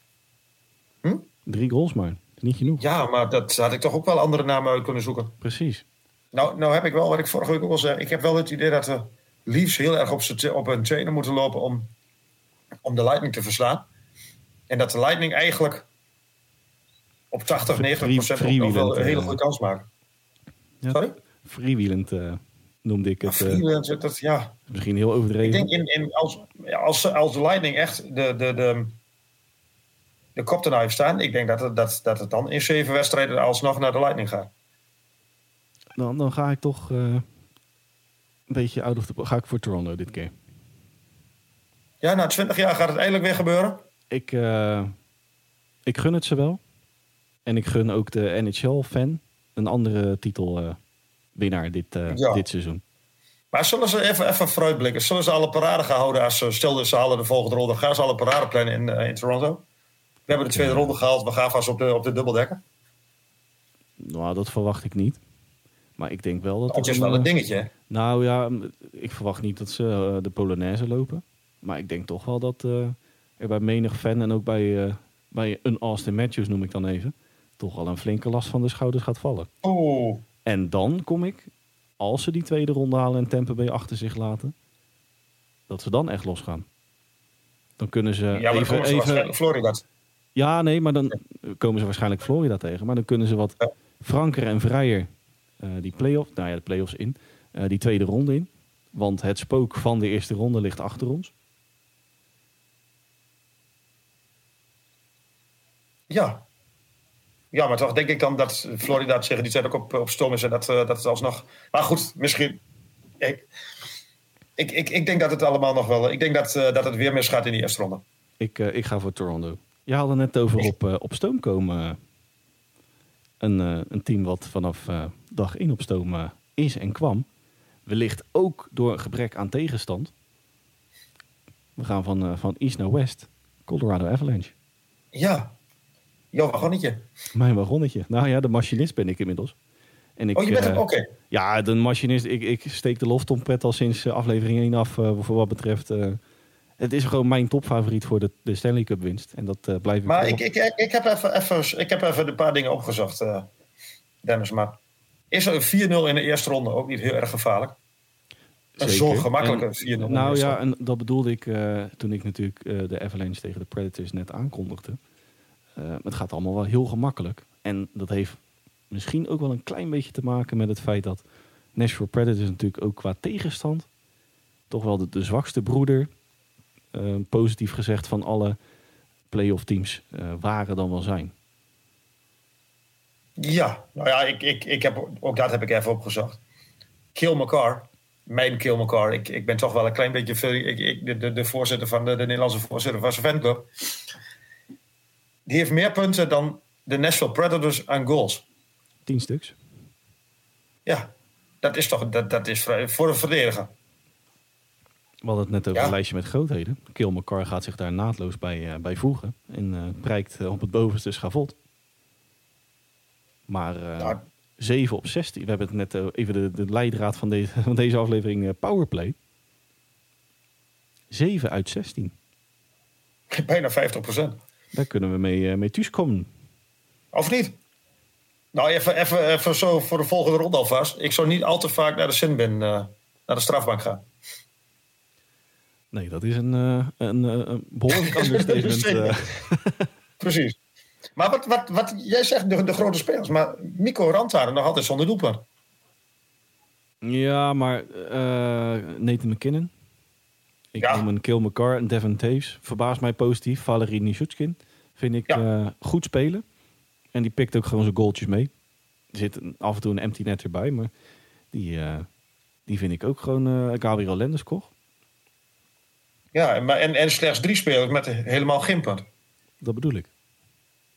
Hm? Drie goals maar. Niet genoeg. Ja, maar dat had ik toch ook wel andere namen uit kunnen zoeken. Precies. Nou, nou heb ik wel, wat ik vorige week ook al zei, ik heb wel het idee dat we liefst heel erg op, op een trainer moeten lopen om, om de Lightning te verslaan. En dat de Lightning eigenlijk op 80, 90 procent nog wel een hele eh, goede kans maakt. Ja, Sorry? Freewheelend uh, noemde ik het. uh, dat, ja. Misschien heel overdreven. Ik denk in, in, als, als, als de Lightning echt de, de, de, de kop ernaar heeft staan. Ik denk dat het, dat, dat het dan in zeven wedstrijden alsnog naar de Lightning gaat. Dan, dan ga ik toch uh, een beetje out of the... Ga ik voor Toronto dit keer. Ja, na 20 jaar gaat het eindelijk weer gebeuren. Ik, uh, ik gun het ze wel. En ik gun ook de NHL-fan een andere titelwinnaar dit, eh, Ja. dit seizoen. Maar zullen ze even, even vooruitblikken? Zullen ze alle parade gaan houden als ze, stel dat ze halen de volgende ronde, gaan ze alle parade plannen in, eh, in Toronto? We hebben de tweede ronde gehaald, we gaan vast op de, op de dubbeldekker. Nou, dat verwacht ik niet. Maar ik denk wel dat... Dat is wel een eh, dingetje. hè? Nou ja, ik verwacht niet dat ze de Polonaise lopen. Maar ik denk toch wel dat er bij menig fan en ook bij, bij een Austin Matthews noem ik dan even, toch wel een flinke last van de schouders gaat vallen. Oeh. En dan kom ik, als ze die tweede ronde halen en Tampa Bay achter zich laten, dat ze dan echt losgaan. Dan kunnen ze Ja, maar dan even, komen ze even, Florida. ja, nee, maar dan komen ze waarschijnlijk Florida tegen. Maar dan kunnen ze wat franker en vrijer eh, die play-off, nou ja, de play-offs in, eh, die tweede ronde in. Want het spook van de eerste ronde ligt achter ons. Ja. Ja, maar toch denk ik dan dat Florida tegen die tijd ook op, op stoom is en dat, eh, dat het alsnog... Maar goed, misschien... Ik, ik, ik, ik denk dat het allemaal nog wel... Ik denk dat, eh, dat het weer misgaat in die eerste ronde. Ik, eh, ik ga voor Toronto. Je haalde net over op, op stoom komen. Een, een team wat vanaf dag 1 op stoom is en kwam. Wellicht ook door een gebrek aan tegenstand. We gaan van, van East naar West. Colorado Avalanche. Ja. Jo, wagonnetje. Mijn wagonnetje. Nou ja, de machinist ben ik inmiddels. En ik, Oh, je bent eh. Ja, de machinist. Ik, ik steek de loftompet al sinds eh, aflevering 1 af. eh, voor wat betreft. het is gewoon mijn topfavoriet voor de, de Stanley Cup winst. En dat blijf ik Maar ik, ik, ik, heb even, even, ik heb even een paar dingen opgezocht, Dennis. Maar is er een 4-0 in de eerste ronde ook niet heel erg gevaarlijk? Een zo gemakkelijke En- 4-0. in de Nou ja, en dat bedoelde ik toen ik natuurlijk de Avalanche tegen de Predators net aankondigde. Eh, het gaat allemaal wel heel gemakkelijk. En dat heeft misschien ook wel een klein beetje te maken met het feit dat Nashville Predators natuurlijk ook qua tegenstand toch wel de, de zwakste broeder, eh, positief gezegd, van alle playoff teams eh, waren dan wel zijn. Ja, nou ja, ik, ik, ik heb, ook dat heb ik even opgezocht. Kill McCarr, mijn Kill McCarr. Ik, ik ben toch wel een klein beetje ik, ik, de, de, de voorzitter van de, de Nederlandse voorzitter van zijn fanclub. Die heeft meer punten dan de Nashville Predators aan goals. Tien stuks. Ja, dat is toch dat, dat is voor een verdediger. We hadden het net over Ja. een lijstje met grootheden. Kill McCarr gaat zich daar naadloos bij, eh, bij voegen. En eh prijkt eh, op het bovenste schavot. Maar eh Nou. 7 op 16. We hebben het net even de, de leidraad van deze, van deze aflevering Powerplay. 7 uit 16. Bijna 50 procent. Daar kunnen we mee, eh mee thuiskomen. Of niet? Nou, even, even, even zo voor de volgende ronde alvast. Ik zou niet al te vaak naar de Sinbin, eh naar de strafbank gaan. Nee, dat is een, eh, een, een behoorlijk eh. Precies. Maar wat, wat, wat jij zegt, de, de grote spelers. Maar Mico Rantanen nog altijd zonder doelpunt. Ja, maar eh Nathan McKinnon. Ik Ja. noem een Kill McCarr en Devin Taves. Verbaast mij positief. Valerie Nishutskin vind ik Ja. eh, goed spelen. En die pikt ook gewoon zijn goaltjes mee. Er zit een- af en toe een empty net erbij. Maar die, eh, die vind ik ook gewoon eh Gabriel Lenderskog. Ja, en, maar- en, en slechts drie spelers met helemaal geen punt. Dat bedoel ik.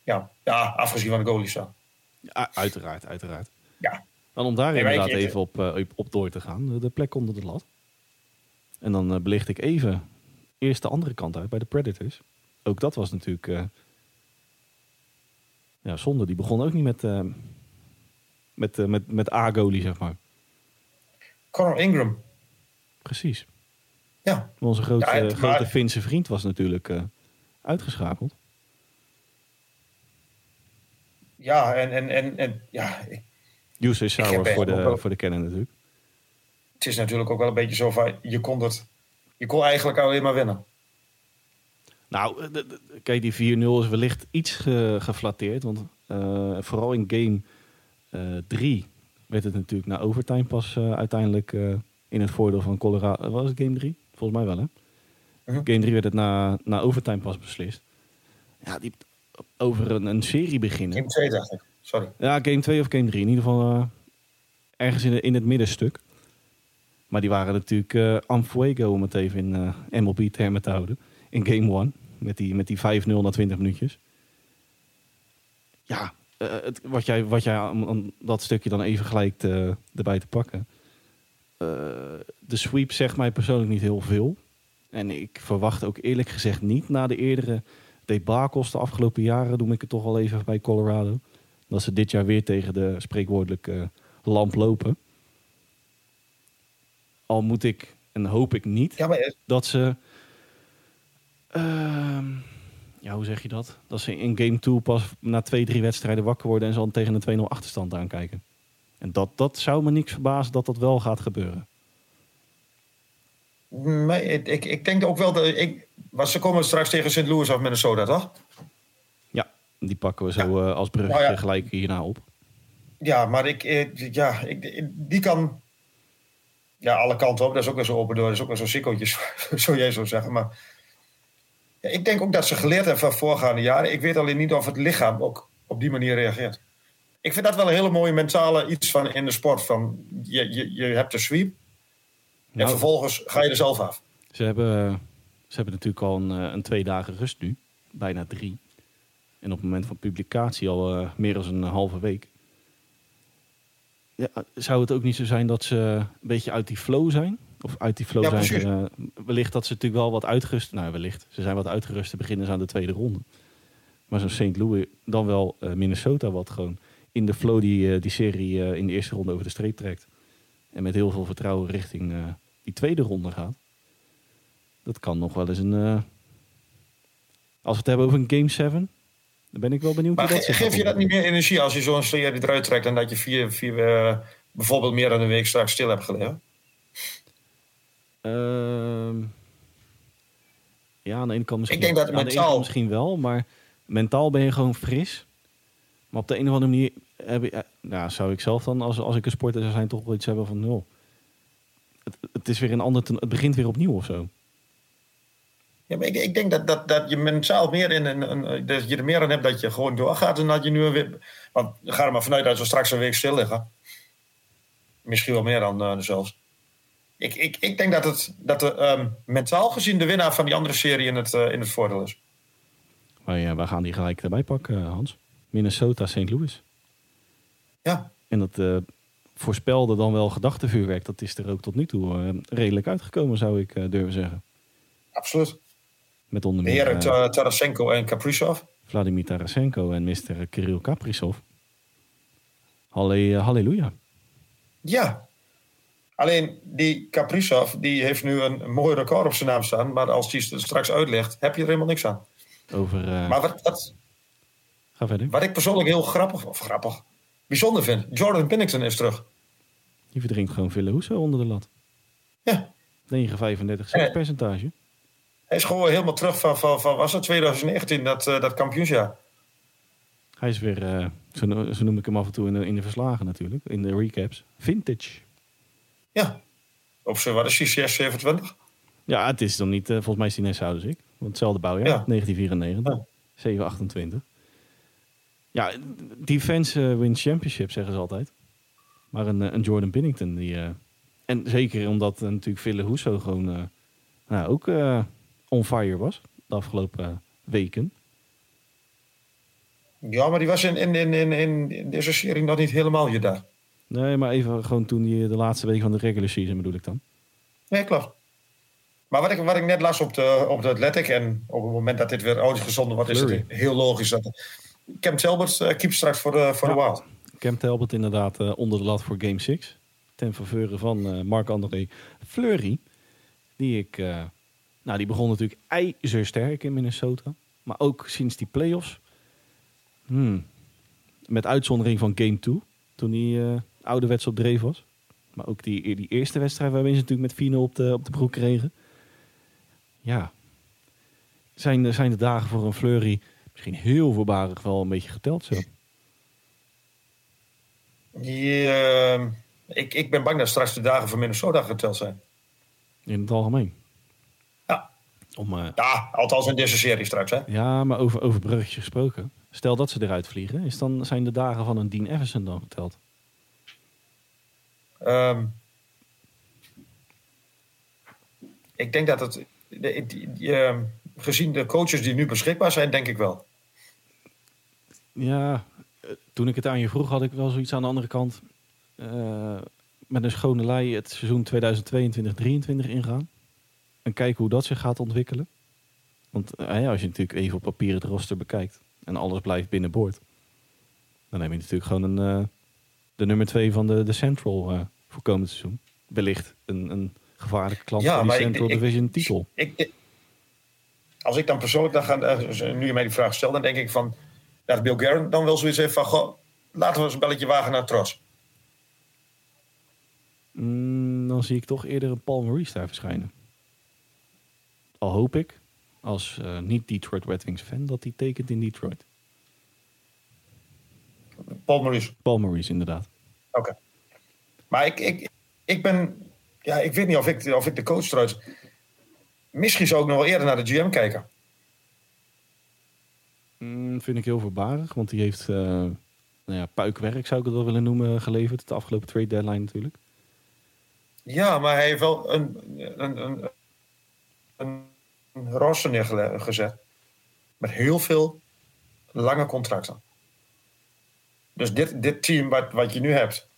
Ja, ja afgezien van de goalies dan. Ja, uiteraard, uiteraard. Ja. Dan om daar Nee, inderdaad even op, op door te gaan. De plek onder de lat. En dan eh, belicht ik even eerst de andere kant uit bij de Predators. Ook dat was natuurlijk... eh, ja, zonde. Die begon ook niet met, eh, met, met, met A-goalie, zeg maar. Conor Ingram. Precies. Ja, Onze grote, Ja, het- grote maar- Finse vriend was natuurlijk uitgeschakeld. ja en, en, en, en ja, heb Sauer voor de, voor de kennen natuurlijk. Het is natuurlijk ook wel een beetje zo van, je kon het, je kon eigenlijk alleen maar winnen. Nou, eh, kijk, die 4-0 is wellicht iets ge- geflatteerd. Want eh, vooral in game 3 werd het natuurlijk na overtime pas eh, uiteindelijk eh, in het voordeel van Colorado. Was het game 3? Volgens mij wel, hè? Mhm. Game 3 werd het na, na overtime pas beslist. Ja, die over een, een serie beginnen. Game 2 dacht ik, sorry. Ja, game 2 of game 3. In ieder geval eh, ergens in, de- in het middenstuk. Maar die waren natuurlijk aan fuego, om het even in eh, MLB-termen te houden. In game 1. Met die, met die 5-0 na 20 minuutjes. ja, eh, wat jij, wat jij dat stukje dan even gelijk te- erbij te pakken. De sweep zegt mij persoonlijk niet heel veel. En ik verwacht ook eerlijk gezegd niet na de eerdere debakels de afgelopen jaren, noem ik het toch wel even bij Colorado, dat ze dit jaar weer tegen de spreekwoordelijke lamp lopen. Al moet ik en hoop ik niet Ja, maar dat ze. ehm, ja, hoe zeg je dat? Dat ze in game 2 pas na twee, drie wedstrijden wakker worden en ze dan tegen een 2-0 achterstand aankijken. En dat, dat zou me niks verbazen dat dat wel gaat gebeuren. maar ik, ik, ik denk ook wel dat ik. Want ze komen straks tegen St. Louis of Minnesota, toch? Ja, die pakken we zo eh, als bruggetje Nou ja. gelijk hierna op. Ja, maar ik, eh, ja, ik- die kan. Ja, alle kanten op. Dat is ook weer zo open door. Dat is ook weer zo'n sikkeltje, zo jij zou zeggen. Maar ja, ik denk ook dat ze geleerd hebben van voorgaande jaren. Ik weet alleen niet of het lichaam ook op die manier reageert. Ik vind dat wel een hele mooie mentale iets van in de sport. Van je, je, je hebt de sweep en Nou, vervolgens ga je er zelf af. Ze hebben, ze hebben natuurlijk al een, eh, een twee dagen rust nu. Bijna drie. En op het moment van publicatie al eh, meer dan een halve week. Ja, zou het ook niet zo zijn dat ze een beetje uit die flow zijn? Of uit die flow Ja, zijn ze, eh, wellicht dat ze natuurlijk wel wat uitgerust... Nou, wellicht. Ze zijn wat uitgerust te beginnen aan de tweede ronde. Maar zo'n St. Louis, dan wel eh, Minnesota... wat gewoon in de flow die, eh, die serie in de eerste ronde over de streep trekt. En met heel veel vertrouwen richting die tweede ronde gaat. Dat kan nog wel eens een... Als we het hebben over een Game 7... Dan ben ik wel benieuwd Maar hoe dat ge- zich geef je dat niet meer energie als je zo'n serie eruit trekt en dat je vier, vier, eh, bijvoorbeeld meer dan een week straks stil hebt gelegen? Ehm, ja, aan de ene kant misschien, Ik denk dat aan mentaal- misschien wel, maar mentaal ben je gewoon fris. Maar op de een of andere manier heb ik, nou, zou ik zelf dan, als, als ik een sporter zou zijn, toch wel iets hebben van nul. Het, het is weer een ander, ten- het begint weer opnieuw of zo. Ja, maar ik, ik denk dat, dat, dat je mentaal meer in een, een- dat je er meer aan hebt dat je gewoon doorgaat en dat je nu weer. Want ga er maar vanuit dat we straks een week stil liggen. Misschien wel meer dan eh, zelfs. Ik, ik, ik denk dat het dat de, ehm, mentaal gezien de winnaar van die andere serie in het, eh, in het voordeel is. Maar ja, wij gaan die gelijk erbij pakken, eh, Hans. Minnesota, St. Louis. Ja, En dat voorspelde dan wel gedachtenvuurwerk. Dat is er ook tot nu toe redelijk uitgekomen, zou ik durven zeggen. absoluut. Met onder De meer eh, Ta- Tarasenko en Kaprizov. Vladimir Tarasenko en Mr. Kirill Kaprizov. Halle, halleluja. Ja. Alleen die Kaprizov die heeft nu een, mooi record op zijn naam staan. Maar als die het straks uitlegt, heb je er helemaal niks aan. Over, eh, Maar wat, wat, ga verder. Wat ik persoonlijk heel grappig, of grappig, bijzonder vind. Jordan Pinnington is terug. Die verdrinkt gewoon Ville Hoeso onder de lat. Ja, 9,35 Eh. percentage. Hij is gewoon helemaal terug van, van, van was het 2019, dat, eh, dat kampioensjaar. Hij is weer, eh, zo, no- zo noem ik hem af en toe in de, in de verslagen natuurlijk. In de recaps. Vintage. Ja, op zijn, wat is 6, 27? Ja, het is dan niet, eh, volgens mij is hij net zo oud als ik. Want hetzelfde bouwjaar, Ja. 1994. Ja. 728. Ja, defense wins championship, zeggen ze altijd. Maar een, een Jordan Binnington, die... en zeker omdat natuurlijk Ville Hoeso gewoon nou, ook on fire was. De afgelopen eh, weken. Ja, maar die was in, in, in, in, in, deze serie nog niet helemaal je daar. Nee, maar even gewoon toen die, de laatste week van de regular season bedoel ik dan. Nee, klopt. Maar wat ik, wat ik net las op de, op de Athletic, en op het moment dat dit weer uitgezonden wordt, is het heel logisch. Dat Cam Talbot eh keept straks voor de, voor de. Wild. Cam Talbot inderdaad eh, onder de lat voor Game 6. Ten faveur van eh Marc-André Fleury. Die ik... eh, nou, die begon natuurlijk ijzersterk in Minnesota. Maar ook sinds die playoffs. Hmm, met uitzondering van Game 2. Toen hij eh ouderwets op dreef was. Maar ook die, die eerste wedstrijd waarin ze natuurlijk met 4-0 op de, op de broek kregen. Ja. Zijn, de- zijn de dagen voor een Fleury misschien heel voorbarig wel een beetje geteld zo. Die, eh, ik, ik ben bang dat straks de dagen van Minnesota geteld zijn. In het algemeen. Om, eh, Ja, althans in deze serie straks. Hè? ja, maar over, over bruggetjes gesproken. Stel dat ze eruit vliegen, is dan, zijn de dagen van een Dean Everson dan geteld? Ehm, ik denk dat het, de- die- die, ehm, gezien de coaches die nu beschikbaar zijn, denk ik wel. Ja, eh, toen ik het aan je vroeg, had ik wel zoiets aan de andere kant. eh, met een schone lei het seizoen 2022-23 ingaan. En kijken hoe dat zich gaat ontwikkelen. Want eh, ja, als je natuurlijk even op papier het roster bekijkt. En alles blijft binnenboord. Dan heb je natuurlijk gewoon een, eh, de nummer twee van de, de Central eh, voor komend seizoen. Wellicht een, een gevaarlijke klant Ja, voor die ik- Central ik- Division titel. Ik, ik- als ik dan persoonlijk dan ga, nu je mij die vraag stelt, dan denk ik van dat Bill Guerin dan wel zoiets heeft van goh, laten we eens een belletje wagen naar Tros. Mm, dan zie ik toch eerder een Paul Maurice daar verschijnen. Al hoop ik, als eh, niet-Detroit Red Wings fan, dat hij tekent in Detroit. Paul Maurice. Paul Maurice, inderdaad. Oké. Maar ik, ik, ik ben, ja, ik weet niet of ik, of ik de coach eruit. Misschien zou ik nog wel eerder naar de GM kijken. Mm, vind ik heel voorbarig, want die heeft eh, nou ja, puikwerk, zou ik het wel willen noemen, geleverd. De afgelopen trade deadline natuurlijk. Ja, maar hij heeft wel een, een, een, een roster neergezet. Met heel veel lange contracten. Dus dit, dit team wat, wat je nu hebt.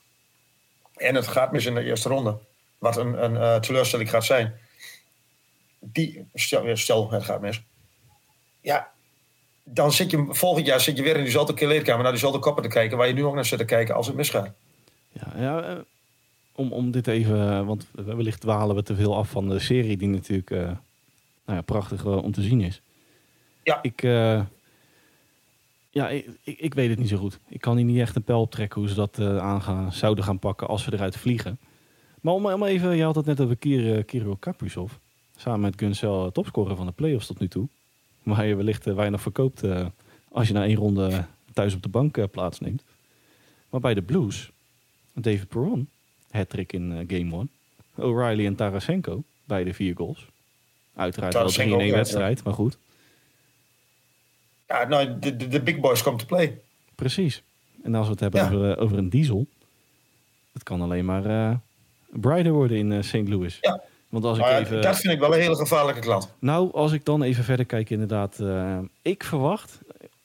En het gaat mis in de eerste ronde. Wat een, een eh, teleurstelling gaat zijn. Die, stel, het gaat mis. Ja, dan zit je volgend jaar zit je weer in diezelfde kleedkamer naar diezelfde koppen te kijken. Waar je nu ook naar zit te kijken als het misgaat. Ja, ja eh, om, om dit even, eh, want wellicht dwalen we te veel af van de serie die natuurlijk nou ja, prachtig eh, om te zien is. Ja. Ik, eh, ja, ik, ik, weet het niet zo goed. Ik kan hier niet echt een pijl optrekken hoe ze dat eh aangaan, zouden gaan pakken als ze eruit vliegen. Maar om, om even, je had het net over Kirill, Kirill Kaprizov. Samen met Gunsel topscorer van de playoffs tot nu toe. Waar je wellicht eh, weinig verkoopt eh, als je na één ronde thuis op de bank eh, plaatsneemt. Maar bij de Blues, David Perron, hat-trick in eh, game one. O'Reilly en Tarasenko, beide vier goals. Uiteraard wel Tarasenko 3 in één ook, ja. wedstrijd, maar goed. Ja, nou, de, de, de big boys come to play. Precies. En als we het hebben Ja. over, eh, over een diesel, het kan alleen maar eh brighter worden in eh, St. Louis. Ja. Want als ik Maar even... dat vind ik wel een hele gevaarlijke klant. Nou, als ik dan even verder kijk, inderdaad. ik verwacht,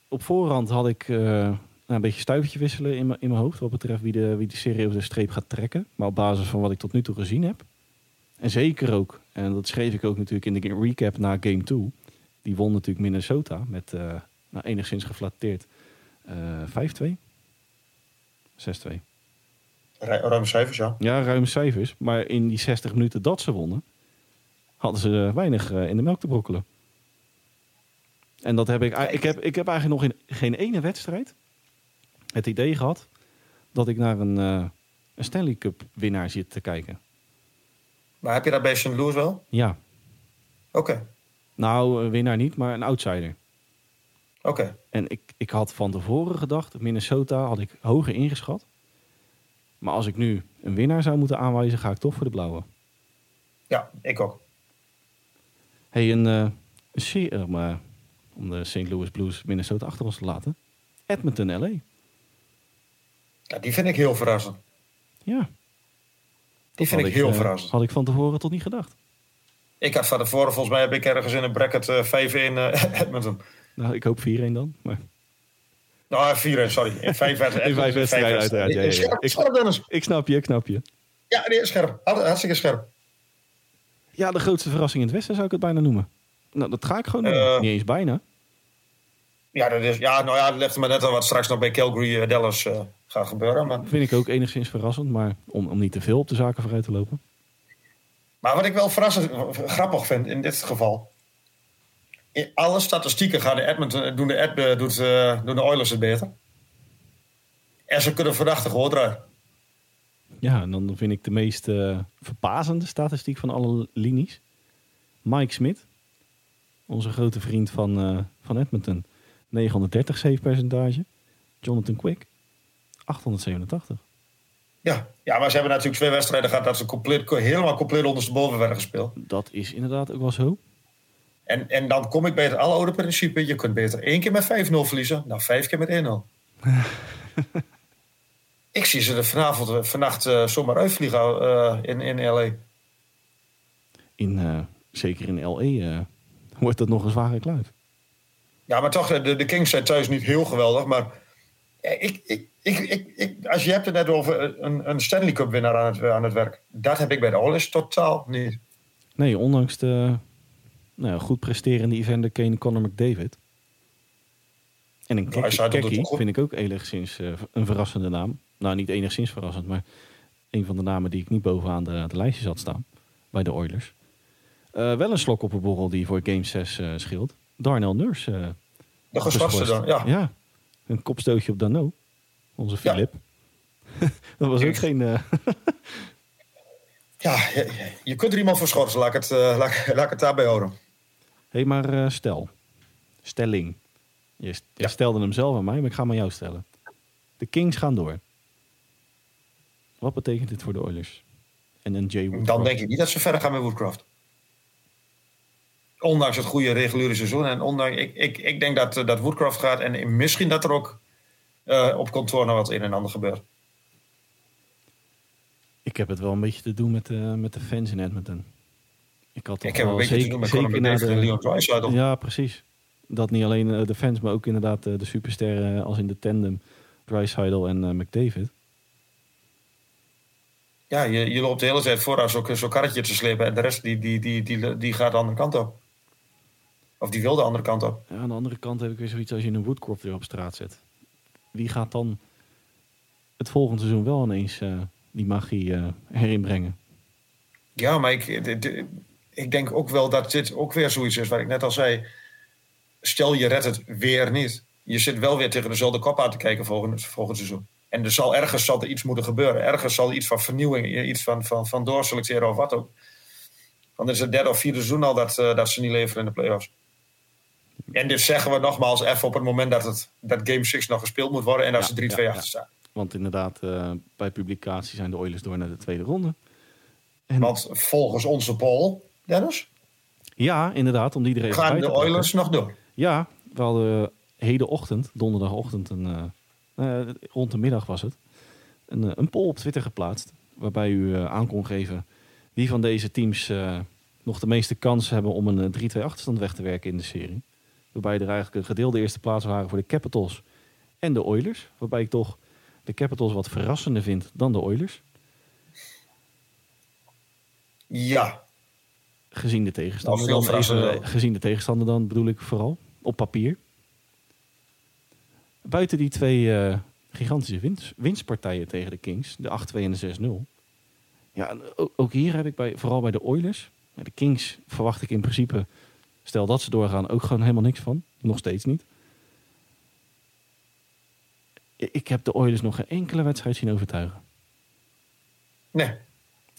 op voorhand had ik nou, een beetje stuivertje wisselen in mijn in mijn hoofd. Wat betreft wie de, wie de serie over de streep gaat trekken. Maar op basis van wat ik tot nu toe gezien heb. En zeker ook, en dat schreef ik ook natuurlijk in de recap na game 2. Die won natuurlijk Minnesota met eh, nou, enigszins geflatteerd eh 5-2. 6-2. Ru- Ruim cijfers, ja. Ja, ruime cijfers. Maar in die 60 minuten dat ze wonnen, hadden ze weinig eh, in de melk te brokkelen. En dat heb ik, ik, heb, ik heb eigenlijk nog in geen ene wedstrijd het idee gehad dat ik naar een, eh, een Stanley Cup winnaar zit te kijken. Maar heb je dat bij St. Louis wel? Ja, Oké, nou, een winnaar niet, maar een outsider. oké. En ik, ik had van tevoren gedacht, Minnesota had ik hoger ingeschat. Maar als ik nu een winnaar zou moeten aanwijzen, ga ik toch voor de blauwe. Ja, ik ook. Hey, een, eh, serie om, eh, om de St. Louis Blues Minnesota achter ons te laten. Edmonton LA. Ja, die vind ik heel verrassend. Ja. Die vind ik heel eh, verrassend. Had ik van tevoren tot niet gedacht. Ik had van tevoren, volgens mij heb ik ergens in een bracket eh 5 in eh, Edmonton. Nou, ik hoop 4-1 dan. Maar Nou, 4 sorry. In 5 wedstrijden. Uiteraard, ja, ja, ja. Scherp, Ik- scherp, Dennis. ik snap je, ik snap je. Ja, nee, scherp. Hart- Hartstikke scherp. Ja, de grootste verrassing in het Westen zou ik het bijna noemen. Nou, dat ga ik gewoon doen. Eh. Niet eens bijna. Ja, dat is, ja, nou ja, dat er maar net aan wat straks nog bij Calgary eh, Dallas eh, gaat gebeuren. Maar, Vind ik ook enigszins verrassend. Maar om, om niet te veel op de zaken vooruit te lopen. maar wat ik wel verrassend, grappig vind in dit geval. In alle statistieken gaan de Edmonton, doen, de Ed, eh, doet, doen de Oilers het beter. En ze kunnen verdachten eruit. Ja, en dan vind ik de meest eh, verbazende statistiek van alle linies. Mike Smith, onze grote vriend van, eh, van Edmonton. 930 save percentage. Jonathan Quick, 887. Ja. ja, maar ze hebben natuurlijk twee wedstrijden gehad dat ze compleet, helemaal compleet ondersteboven werden gespeeld. Dat is inderdaad ook wel zo. En, en dan kom ik bij het aloude principe. Je kunt beter één keer met 5-0 verliezen dan vijf keer met 1-0. ik zie ze er vanavond, eh, vannacht eh, zomaar uitvliegen eh, in, in LA. In, zeker in LA wordt dat nog een zware kluif. Ja, maar toch, de, de Kings zijn thuis niet heel geweldig. Maar ik, ik, ik, ik, als je hebt het net over een, een Stanley Cup winnaar aan het, aan het werk. Dat heb ik bij de Oilers totaal niet. Nee, ondanks de nou, goed presterende Evander Kane Conor McDavid. En een Kekkie vind ik ook enigszins uh, een verrassende naam. Nou, niet enigszins verrassend, maar een van de namen die ik niet bovenaan de, de lijstjes had staan bij de Oilers. Uh, wel een slok op een borrel die voor Game 6 uh, scheelt. Darnell Nurse. De geschorste dan, ja. Ja, een kopstootje op Dano. Onze Philip. Ja. dat was ook geen... ja, je, je, kunt er iemand voor schorsen. Laat ik het, laat, laat ik het daarbij houden. Hé, hey, maar stel. Stelling. Je, stelde hem zelf aan mij, maar ik ga hem aan jou stellen. De Kings gaan door. Wat betekent dit voor de Oilers? En een Jay Woodcraft? Dan denk ik niet dat ze verder gaan met Woodcraft. Ondanks het goede reguliere seizoen. En ondanks, ik, ik, ik denk dat, dat Woodcraft gaat. En misschien dat er ook uh, op kantoor nog wat een en ander gebeurt. Ik heb het wel een beetje te doen met, uh, met de fans in Edmonton. Ik, had ik heb een beetje zeker, te doen met Conor McDavid en Leon Draisaitl. Ja, precies. Dat niet alleen de fans, maar ook inderdaad de supersterren als in de tandem. Draisaitl en McDavid ja, je, je loopt de hele tijd vooruit zo'n zo karretje te slepen. En de rest die, die, die, die, die gaat de andere kant op. Of die wil de andere kant op. Ja, aan de andere kant heb ik weer zoiets als je een Woodcroft weer op straat zet. Wie gaat dan het volgende seizoen wel ineens uh, die magie uh, erin brengen? Ja, maar ik, ik denk ook wel dat dit ook weer zoiets is wat ik net al zei. Stel je redt het weer niet. Je zit wel weer tegen dezelfde kop aan te kijken volgend, volgend seizoen. En er zal ergens zal er iets moeten gebeuren. Ergens zal iets van vernieuwing, iets van, van, van doorselecteren of wat ook. Want het is het derde of vierde seizoen al dat, uh, dat ze niet leveren in de playoffs. En dit zeggen we nogmaals even op het moment dat, het, dat Game 6 nog gespeeld moet worden en dat ze 3-2 ja, achter staan. Want inderdaad, uh, bij publicatie zijn de Oilers door naar de tweede ronde. En... Want volgens onze poll, Dennis? Ja, inderdaad, om die er even Gaan de Oilers nog door? Ja, we hadden hedenochtend, donderdagochtend, een, uh, uh, rond de middag was het, een, eh, een poll op Twitter geplaatst. Waarbij u aan kon geven wie van deze teams nog de meeste kans hebben om een 3-2 achterstand weg te werken in de serie. Waarbij er eigenlijk een gedeelde eerste plaats waren voor de Capitals en de Oilers. Waarbij ik toch de Capitals wat verrassender vind dan de Oilers. Ja. Gezien de tegenstander. Dan gezien de tegenstander dan bedoel ik vooral. Op papier buiten die twee uh, gigantische winst, winstpartijen tegen de Kings, de 8-2 en de 6-0. Ja, ook hier heb ik bij, vooral bij de Oilers. De Kings verwacht ik in principe, stel dat ze doorgaan, ook gewoon helemaal niks van. Nog steeds niet. Ik heb de Oilers nog geen enkele wedstrijd zien overtuigen. Nee.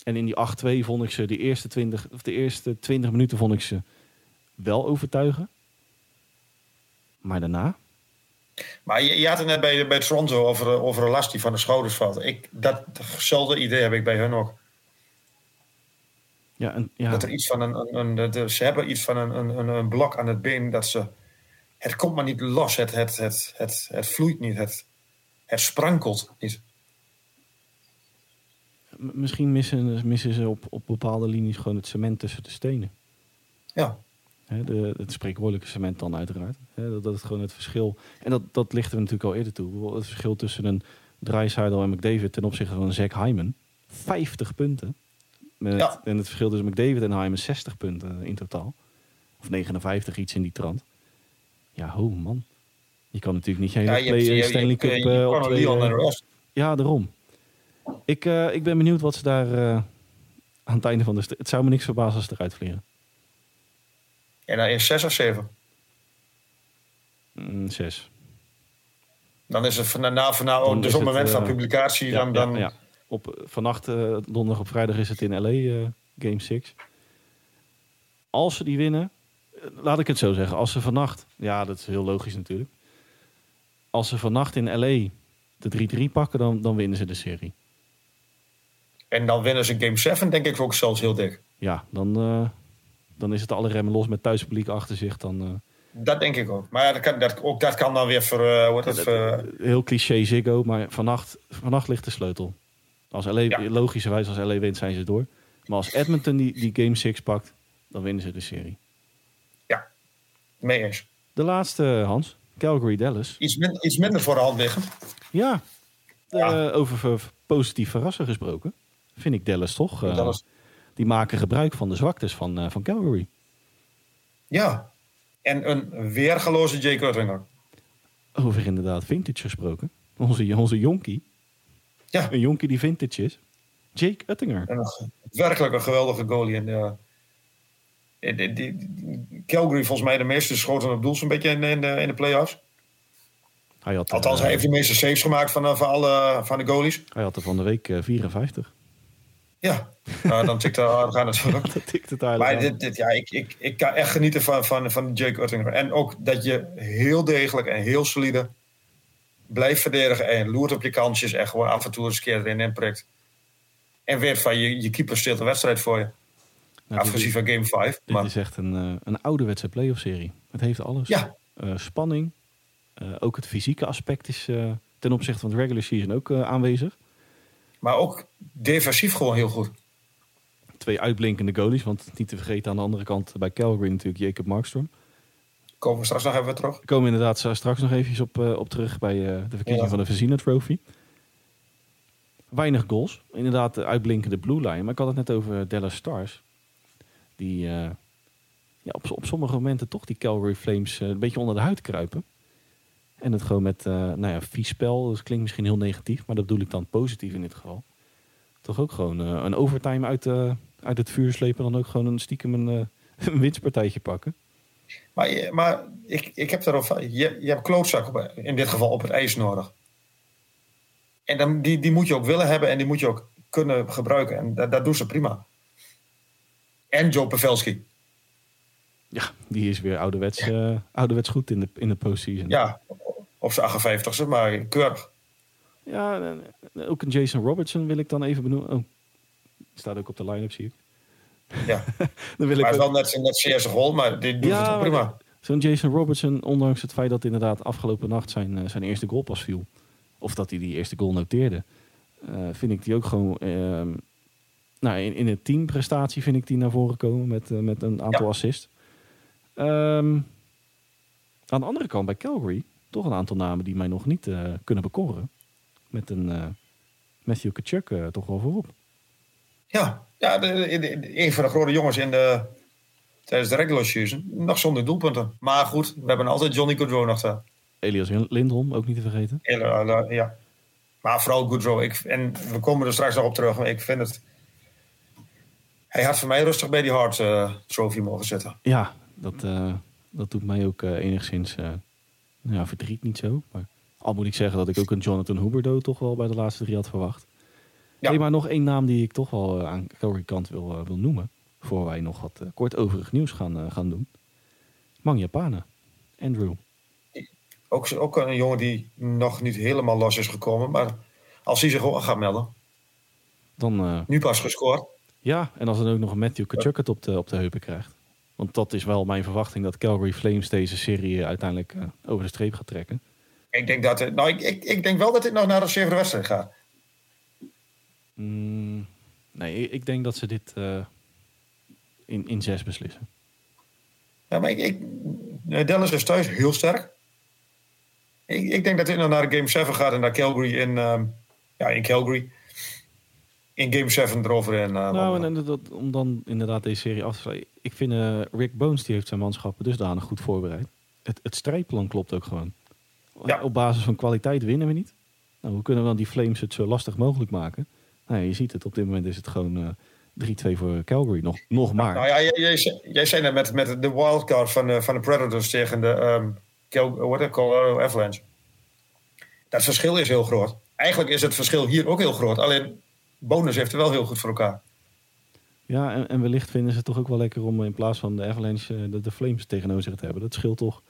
En in die 8-2 vond ik ze de eerste 20, of de eerste 20 minuten vond ik ze wel overtuigen. Maar daarna maar je, je, had het net bij, bij Toronto over, over die van de schouders valt. Ik, dat, datzelfde idee heb ik bij hun ook. Ja, en, ja. Dat er iets van een, een, een ze hebben iets van een, een, blok aan het been dat ze. Het komt maar niet los, het, het, het, het, het vloeit niet, het, het sprankelt niet. Misschien missen, missen ze op, op bepaalde linies gewoon het cement tussen de stenen. Ja de, het spreekwoordelijke cement dan uiteraard. dat, dat is gewoon het verschil. En dat, dat ligt er natuurlijk al eerder toe. Het verschil tussen een Dreisaitl en McDavid ten opzichte van een Zack Hyman. 50 punten. Met, En het verschil tussen McDavid en Hyman 60 punten in totaal. Of 59, iets in die trant. Ja, ho man. Je kan natuurlijk niet geen ja, play, je, Stanley Cup je, uh, op twee, uh, Ja, daarom. Ik, uh, ik ben benieuwd wat ze daar uh, aan het einde van de... Het zou me niks verbazen als ze eruit vliegen. En dan is 6 of 7? 6. Mm, dan is het van, na, van, nou, dus op het moment van eh, publicatie. Ja, dan, dan... Ja, Op, vannacht, uh, donderdag op vrijdag is het in LA, eh, Game 6. Als ze die winnen, laat ik het zo zeggen. Als ze vannacht, ja, dat is heel logisch natuurlijk. Als ze vannacht in LA de 3-3 pakken, dan, dan winnen ze de serie. En dan winnen ze Game 7, denk ik ook zelfs heel dik. Ja, dan, dan is het alle remmen los met thuispubliek achter zich. Dan, uh... Dat denk ik ook. Maar dat kan, dat, ook dat kan dan weer ver, uh, wordt het, ver... Heel cliché Ziggo, maar vannacht, vannacht ligt de sleutel. Als LA, ja. Logischerwijs als LA wint zijn ze door. Maar als Edmonton die, die Game 6 pakt, dan winnen ze de serie. Ja, mee eens. De laatste, Hans. Calgary Dallas. Iets, min, iets minder voor de hand liggend. Ja, Ja. eh, over ver- positief verrassen gesproken. Vind ik Dallas toch. eh, Dallas. Die maken gebruik van de zwaktes van, eh, van Calgary. Ja. En een weergeloze Jake Uttinger. Over inderdaad vintage gesproken. Onze, onze jonkie. Ja. Een jonkie die vintage is. Jake Uttinger. Werkelijk een geweldige goalie. En, eh, die, die, die- Calgary volgens mij de meeste schoten op doel zo'n beetje in, in, de, in de play-offs. Hij had, Althans, eh, hij heeft de meeste saves gemaakt van, eh, van alle van de goalies. hij had er van de week eh, 54. Ja, nou, dan tikt het aardig aan natuurlijk. Dat tikt het aardig Maar dit, ja, ik, ik, ik kan echt genieten van, van, van Jake Uttinger. En ook dat je heel degelijk en heel solide blijft verdedigen. En loert op je kansjes en gewoon af en toe eens een keer erin inprikt. En weet van je, je keeper steelt de wedstrijd voor je. Nou, Afgezien van game 5. dit Maar is echt een, eh, een ouderwetse playoff serie. Het heeft alles. Ja. Eh, spanning. Eh, ook het fysieke aspect is ten opzichte van de regular season ook aanwezig. Maar ook defensief gewoon heel goed. Twee uitblinkende goalies. Want niet te vergeten aan de andere kant bij Calgary natuurlijk Jacob Markstrom. Komen we straks nog even terug. We komen inderdaad straks nog even op, eh, op terug bij eh, de verkiezing Ja. van de Vezina Trophy. Weinig goals. Inderdaad, de uitblinkende blue line. Maar ik had het net over Dallas Stars. Die eh, ja, op, op sommige momenten toch die Calgary Flames een beetje onder de huid kruipen. En het gewoon met, nou ja, vies spel. Dat klinkt misschien heel negatief, maar dat bedoel ik dan positief in dit geval. Toch ook gewoon een overtime uit, uit het vuur slepen. Dan ook gewoon een stiekem een, een winstpartijtje pakken. Maar, je- maar ik, ik heb daarover. Je, je hebt klootzak op, in dit geval op het ijs nodig. En dan, die, die moet je ook willen hebben en die moet je ook kunnen gebruiken. En dat, dat doen ze prima. En Joe Pavelski. Ja, die is weer ouderwets, eh, ouderwets goed in de, in de postseason. Ja, op zijn 58ste, maar keurig. Ja, en, eh, ook een Jason Robertson wil ik dan even benoemen. Oh, staat ook op de line-up, zie ik. Ja. Dan wil Maar ik wel net, net zijn rol, maar die doet Ja, het prima. Zo'n Jason Robertson, ondanks het feit dat inderdaad afgelopen nacht zijn, eh, zijn eerste goal pas viel. Of dat hij die eerste goal noteerde. eh, vind ik die ook gewoon... ehm, nou, in, in het teamprestatie vind ik die naar voren komen met, eh, met een aantal Ja. assists. Ehm, aan de andere kant bij Calgary toch een aantal namen die mij nog niet kunnen bekoren. Met een Matthew Kachuk toch wel voorop. Ja, ja de, de- de- een van de grote jongens in de, tijdens de regular season. Nog zonder doelpunten. Maar goed, we hebben altijd Johnny Goodrow nog te. Elias Lindholm, ook niet te vergeten. Hele- ja. Maar vooral Goodrow. Ik, en we komen er straks nog op terug. Maar ik vind het... Hij had voor mij rustig bij die Hart eh, Trophy mogen zitten. Ja, dat, eh, dat doet mij ook eh, enigszins eh, nou ja, verdriet niet zo. Maar al moet ik zeggen dat ik ook een Jonathan Huberdeau toch wel bij de laatste drie had verwacht. Ja. Hey, maar nog één naam die ik toch wel eh, aan Calgary kant wil, eh, wil noemen. Voor wij nog wat eh, kort overig nieuws gaan, gaan doen. Mang Japane. Andrew. Ook, ook een jongen die nog niet helemaal los is gekomen. Maar als hij zich gewoon gaat melden. Dan, Nu pas gescoord. ja, en als dan ook nog een Matthew Kachuk het op de, op de heupen krijgt. Want dat is wel mijn verwachting dat Calgary Flames deze serie uiteindelijk over de streep gaat trekken. Ik denk, dat nou, ik, ik, ik denk wel dat dit nog naar de zevende wedstrijd gaat. Mm, nee, ik- denk dat ze dit eh, in, in zes beslissen. Ja, maar ik, ik, Dallas is thuis heel sterk. Ik, ik denk dat dit nog naar Game 7 gaat en naar Calgary in, ehm, ja, in Calgary. In Game 7 erover in. eh, nou, en, dat, om dan inderdaad deze serie af te sluiten. Ik vind eh, Rick Bones, die heeft zijn manschappen dusdanig goed voorbereid. Het, het strijdplan klopt ook gewoon. Ja. Op basis van kwaliteit winnen we niet. Nou, hoe kunnen we dan die Flames het zo lastig mogelijk maken? Nou, ja, je ziet het, op dit moment is het gewoon eh 3-2 voor Calgary. Nog, nog maar. Nou ja, jij, jij, zei- jij zei net met, met de wildcard van, de- van de Predators tegen de ehm Cal, Colorado Avalanche. Dat verschil is heel groot. Eigenlijk is het verschil hier ook heel groot. Alleen Bonus heeft er wel heel goed voor elkaar. Ja, en, en wellicht vinden ze het toch ook wel lekker om in plaats van de Avalanche eh, de, de Flames tegenover zich te hebben. Dat scheelt toch.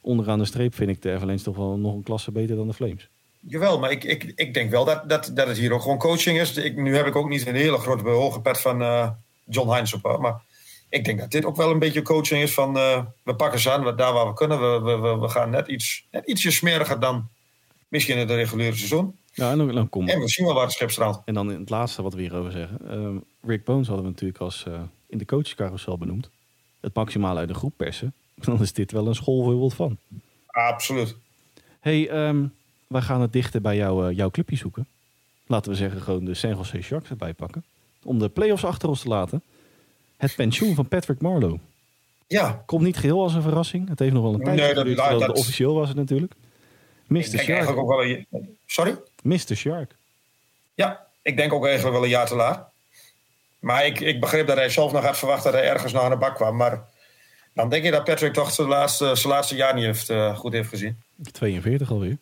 Onderaan de streep vind ik de Avalanche toch wel nog een klasse beter dan de Flames. Jawel, maar ik, ik, ik denk wel dat, dat, dat het hier ook gewoon coaching is. Ik, nu heb ik ook niet een hele grote hoge pet van eh, John Hines op. Maar ik denk dat dit ook wel een beetje coaching is van... eh, we pakken ze aan daar waar we kunnen. We, we, we, we gaan net, iets, net ietsje smeriger dan misschien in het reguliere seizoen. Ja, en dan, dan kom En we zien wel waar het schip straalt. En dan in het laatste wat we hierover zeggen. Ehm, Rick Bones hadden we natuurlijk als eh, in de coachcarousel benoemd. Het maximale uit de groep persen. Dan is dit wel een schoolvoorbeeld van. absoluut. hey, ehm, wij gaan het dichter bij jou, eh, jouw clubje zoeken. Laten we zeggen gewoon de San Jose Sharks erbij pakken. Om de playoffs achter ons te laten. Het pensioen van Patrick Marlowe. Ja, Komt niet geheel als een verrassing. Het heeft nog wel een tijd Nee, dat- geduurd dat- officieel was het natuurlijk. Mr. ik denk Shark. ook wel een... Sorry? Mr. Shark. Ja, ik denk ook eigenlijk wel een jaar te laat. Maar ik, ik begreep dat hij zelf nog had verwacht dat hij ergens nog aan de bak kwam. Maar dan denk je dat Patrick toch zijn laatste, zijn laatste jaar niet heeft, eh, goed heeft gezien. 42 alweer.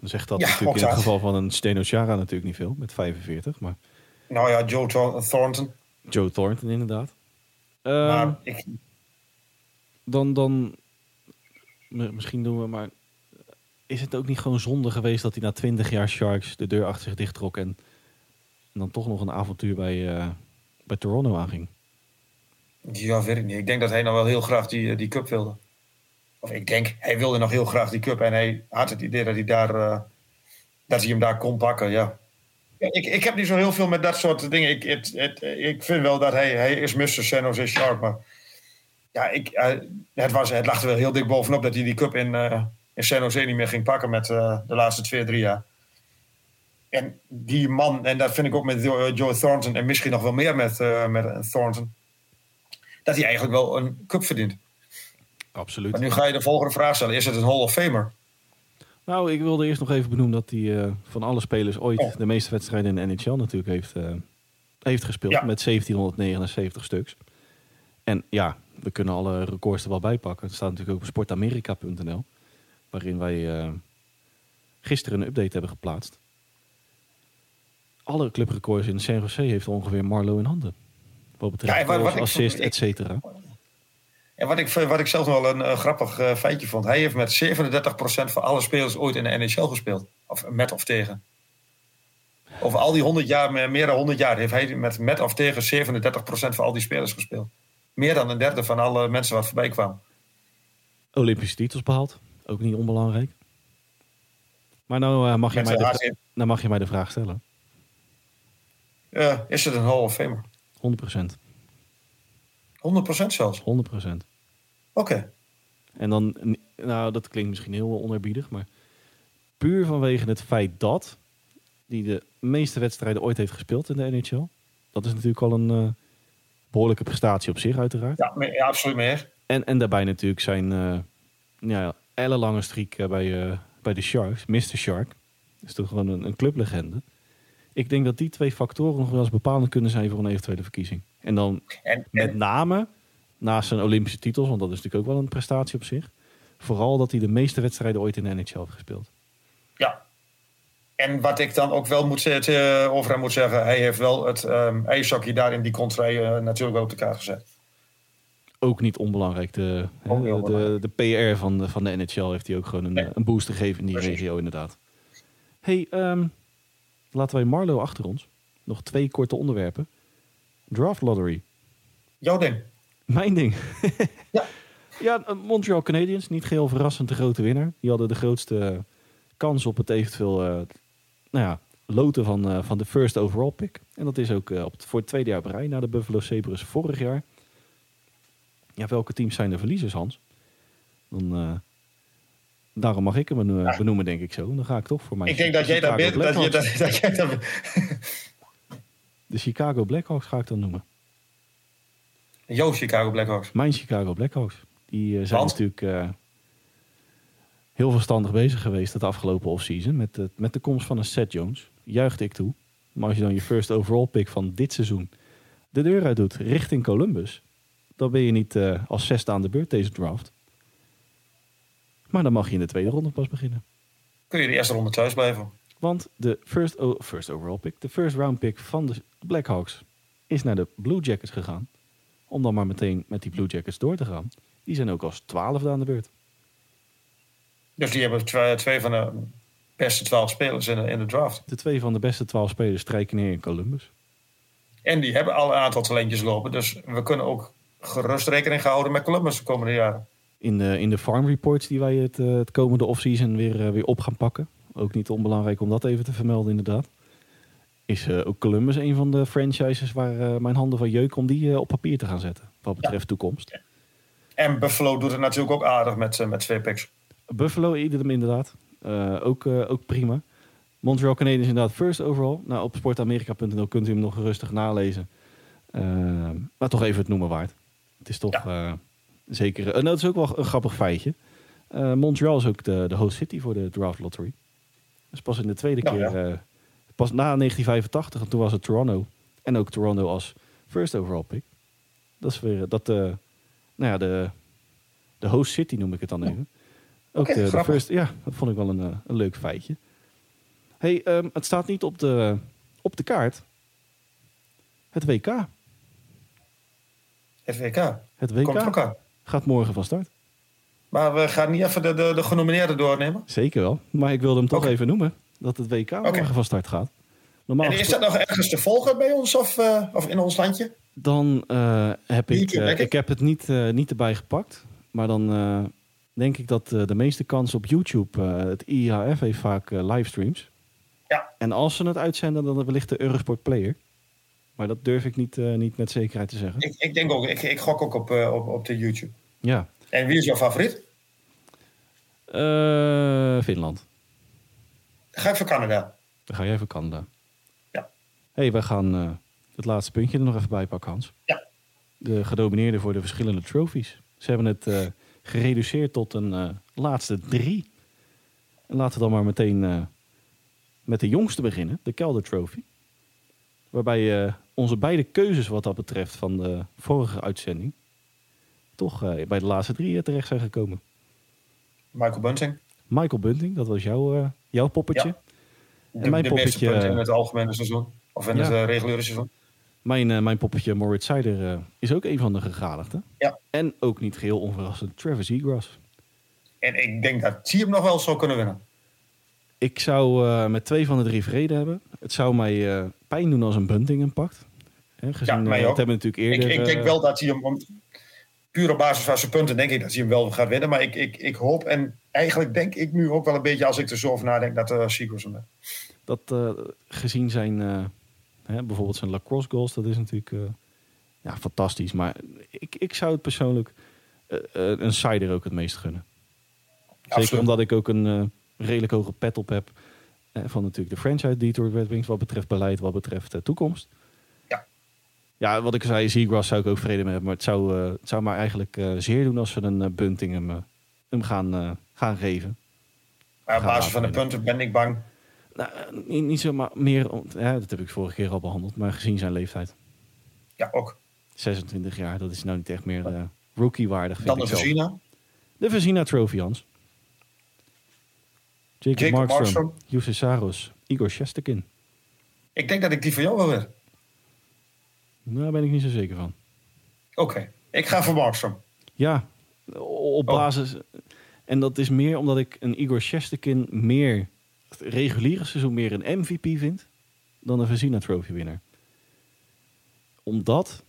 Dan zegt dat Ja, natuurlijk in het geval van een Steno Chara natuurlijk niet veel. Met 45. Maar Nou ja, Joe Thor- Thornton. Joe Thornton inderdaad. Ehm, Maar ik, dan, dan misschien doen we maar. Is het ook niet gewoon zonde geweest dat hij na 20 jaar Sharks de deur achter zich dicht trok en, en dan toch nog een avontuur bij, eh, bij Toronto aanging? ja, weet ik niet. Ik denk dat hij nog wel heel graag die, eh, die cup wilde. Of ik denk, hij wilde nog heel graag die cup. En hij had het idee dat hij, daar, eh, dat hij hem daar kon pakken, ja. Ik, ik heb niet zo heel veel met dat soort dingen. Ik, ik vind wel dat hij, hij is Mr. San Jose Shark. Maar ja, ik, eh, het, was, het lag er wel heel dik bovenop dat hij die cup in, eh, in San Jose niet meer ging pakken met de laatste twee, drie jaar. En die man, en dat vind ik ook met Joe Thornton en misschien nog wel meer met, met Thornton, dat hij eigenlijk wel een cup verdient. Absoluut. Maar nu ga je de volgende vraag stellen: is het een Hall of Famer? Nou, ik wilde eerst nog even benoemen dat hij eh, van alle spelers ooit Oh. de meeste wedstrijden in de NHL natuurlijk heeft, eh, heeft gespeeld. Ja. Met 1779 stuks. En ja, we kunnen alle records er wel bij pakken. Het staat natuurlijk ook op sportamerika.nl. Waarin wij eh, gisteren een update hebben geplaatst. Alle clubrecords in San Jose heeft ongeveer Marlo in handen. Wat betreft Ja, en wat- wat assist, et cetera. En wat ik, wat ik zelf nog wel een eh, grappig eh, feitje vond: hij heeft met 37% van alle spelers ooit in de NHL gespeeld. Of met of tegen. Over al die 100 jaar, meer dan 100 jaar, heeft hij met, met of tegen 37% van al die spelers gespeeld. Meer dan een derde van alle mensen wat voorbij kwamen. Olympische titels behaald. Ook niet onbelangrijk. Maar nou, eh, mag, je mij de, nou mag je mij de vraag stellen. Is het een Hall of Famer? 100%. 100% zelfs. 100%. Oké. En dan, nou, dat klinkt misschien heel onerbiedig, maar puur vanwege het feit dat die de meeste wedstrijden ooit heeft gespeeld in de NHL. Dat is natuurlijk al een eh, behoorlijke prestatie op zich, uiteraard. Ja, ja, absoluut meer. En, en daarbij natuurlijk zijn eh ja, ellenlange streak eh, bij, bij de Sharks, Mr. Shark. is toch gewoon een, een clublegende. Ik denk dat die twee factoren nog wel eens bepalend kunnen zijn voor een eventuele verkiezing. En dan En, met name naast zijn Olympische titels, want dat is natuurlijk ook wel een prestatie op zich. Vooral dat hij de meeste wedstrijden ooit in de NHL heeft gespeeld. ja. En wat ik dan ook wel moet, zeggen- eh, over hem moet zeggen, hij heeft wel het um, ijshockey daar in die contrai eh, natuurlijk wel op de kaart gezet. Ook niet onbelangrijk. De, Ook de, onbelangrijk. de PR van de, van de NHL heeft hij ook gewoon een, Nee. een boost gegeven in die Precies. regio, inderdaad. hey, ehm, laten wij Marlo achter ons. Nog twee korte onderwerpen. Draft lottery. Jouw ding. Mijn ding. Ja. ja, Montreal Canadiens, niet geheel verrassend de grote winnaar. Die hadden de grootste eh, kans op het eventueel eh, nou ja, loten van, eh, van de first overall pick. En dat is ook op het, voor het tweede jaar op rij na de Buffalo Sabres vorig jaar. Ja, welke teams zijn de verliezers, Hans? Dan, daarom mag ik hem beno- Ja. benoemen, denk ik zo. Dan ga ik toch voor mijn Ik denk dat jij daar bent. Dat je, dat, dat jij daar De Chicago Blackhawks ga ik dan noemen. Jouw Chicago Blackhawks. Mijn Chicago Blackhawks. Die eh, zijn Want? natuurlijk eh, heel verstandig bezig geweest het afgelopen offseason. Met, de- met de komst van een Seth Jones. Juichte ik toe. Maar als je dan je first overall pick van dit seizoen de deur uit doet richting Columbus. Dan ben je niet eh, als zesde aan de beurt deze draft. Maar dan mag je in de tweede ronde pas beginnen. Kun je de eerste ronde thuis blijven? Want de first, first overall pick, de first round pick van de Blackhawks is naar de Blue Jackets gegaan. Om dan maar meteen met die Blue Jackets door te gaan. Die zijn ook als twaalfde aan de beurt. Dus die hebben twee, twee van de beste twaalf spelers in de, in de draft. De twee van de beste twaalf spelers strijken neer in Columbus. En die hebben al een aantal talentjes lopen. Dus we kunnen ook gerust rekening houden met Columbus de komende jaren. In de, in de farm reports die wij het, eh, het komende offseason weer, eh, weer op gaan pakken. Ook niet onbelangrijk om dat even te vermelden inderdaad. Is eh, ook Columbus een van de franchises waar mijn handen van jeuken om die op papier te gaan zetten. Wat betreft toekomst. En Buffalo doet het natuurlijk ook aardig met, met twee picks. Buffalo inderdaad. Ook, ook prima. Montreal Canadiens inderdaad first overall. Nou, op sportamerika.nl kunt u hem nog rustig nalezen. Maar toch even het noemen waard. Het is toch zeker... En dat is ook wel een grappig feitje. Eh, Montreal is ook de, de host city voor de draft lottery. Dus pas in de tweede Nou, keer... eh, pas na 1985, en toen was het Toronto. En ook Toronto als first overall pick. Dat is weer... Dat, eh, nou ja, de, de host city noem ik het dan even. Ook de, first... Ja, dat vond ik wel een, eh, een leuk feitje. hey, ehm, het staat niet op de, op de kaart. Het WK. Het WK. Het WK. Gaat morgen van start. Maar we gaan niet even de, de, de genomineerden doornemen. Zeker wel. Maar ik wilde hem toch even noemen. Dat het WK morgen van start gaat. Normaal En is dat nog ergens te volgen bij ons of, eh, of in ons landje? Dan eh, heb ik, eh, ik. ik heb het niet, niet erbij gepakt. Maar dan denk ik dat de meeste kans op YouTube, het IHF heeft vaak livestreams. Ja. En als ze het uitzenden, dan wellicht de Eurosport Player. Maar dat durf ik niet, eh, niet met zekerheid te zeggen. Ik, ik denk ook, ik, ik gok ook op, eh, op, op de YouTube. Ja. En wie is jouw favoriet? Eh, Finland. Dan ga ik voor Canada. Dan ga jij voor Canada. Ja. hey, wij gaan het laatste puntje er nog even bij pakken, Hans. Ja. De gedomineerden voor de verschillende trophies. Ze hebben het gereduceerd tot een laatste drie. En laten we dan maar meteen met de jongste beginnen, de Kelder Trophy. Waarbij eh, onze beide keuzes wat dat betreft van de vorige uitzending... toch eh, bij de laatste drie eh, terecht zijn gekomen. Michael Bunting. Michael Bunting, dat was jouw, eh, jouw poppetje. Ja. De, En mijn de meeste poppetje, punten in het algemene seizoen. Of in Ja. het reguliere seizoen. Mijn, mijn poppetje Moritz Seider is ook een van de gegadigden. Ja. En ook niet geheel onverrassend Travis Eagras. En ik denk dat hij hem nog wel zou kunnen winnen. Ik zou met twee van de drie vrede hebben. Het zou mij pijn doen als een Bunting hem pakt. Hè, gezien, Ja, eh, mij dat ook. hebben we natuurlijk Ik, eerder... ik denk eh, wel dat hij hem, puur op basis van zijn punten, denk ik dat hij hem wel gaat winnen. Maar ik, ik, ik hoop, en eigenlijk denk ik nu ook wel een beetje, als ik er zo over nadenk, dat uh, Seagulls hem wint. dat eh, gezien zijn, eh, hè, bijvoorbeeld zijn lacrosse goals, dat is natuurlijk eh, ja, fantastisch. Maar ik, ik zou het persoonlijk eh, eh, een Seider ook het meest gunnen. Zeker Absoluut. omdat ik ook een eh, redelijk hoge pet op heb. eh, van natuurlijk de franchise Detroit Red Wings. Wat betreft beleid, wat betreft eh, toekomst. Ja. Wat ik zei, Seagrass zou ik ook vrede mee hebben. Maar het zou, eh, het zou mij eigenlijk eh, zeer doen als we een eh, Bunting hem, hem gaan, gaan geven. Maar op basis van de punten ben ik bang. Nou, niet, niet zomaar meer, ja, dat heb ik vorige keer al behandeld. Maar gezien zijn leeftijd. Ja, ook. 26 jaar, dat is nou niet echt meer rookie-waardig. Dan de. Vezina. De Vezina Trophy, Hans. Jacob, Jacob Markstrom, Markstrom. Saros, Igor Shesterkin. Ik denk dat ik die voor jou wil. Daar ben ik niet zo zeker van. Oké, ik ga voor Markstrom. Ja, op Oh. basis... En dat is meer omdat ik een Igor Shesterkin meer... het reguliere seizoen meer een MVP vind... dan een Vezina Trophy winnaar. Omdat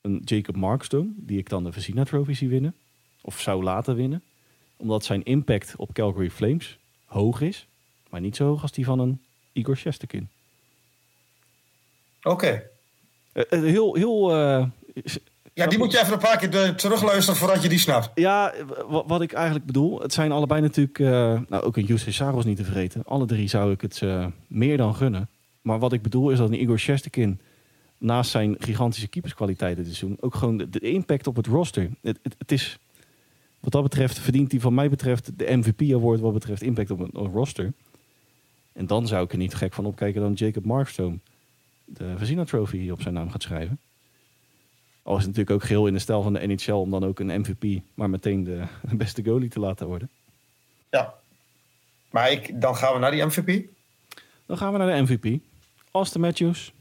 een Jacob Markstrom... die ik dan de Vezina Trophy zie winnen... of zou laten winnen... omdat zijn impact op Calgary Flames hoog is... maar niet zo hoog als die van een Igor Shesterkin. Oké. Heel... heel eh, Ja, die moet je even een paar keer terugluisteren voordat je die snapt. Ja, wa- wat ik eigenlijk bedoel, het zijn allebei natuurlijk, eh, nou ook een Jussi Saros niet te vergeten. Alle drie zou ik het eh, meer dan gunnen. Maar wat ik bedoel is dat een Igor Shesterkin naast zijn gigantische keeperskwaliteiten dit seizoen ook gewoon de, de impact op het roster. Het, het, het is, wat dat betreft verdient hij van mij betreft de MVP award wat betreft impact op een, op een roster. En dan zou ik er niet gek van opkijken dan Jacob Markstrom de Vezina Trophy op zijn naam gaat schrijven. Al is het natuurlijk ook geheel in de stijl van de NHL om dan ook een MVP, maar meteen de, de beste goalie te laten worden. Ja. Maar ik, dan gaan we naar die MVP. Dan gaan we naar de MVP. Austin Matthews,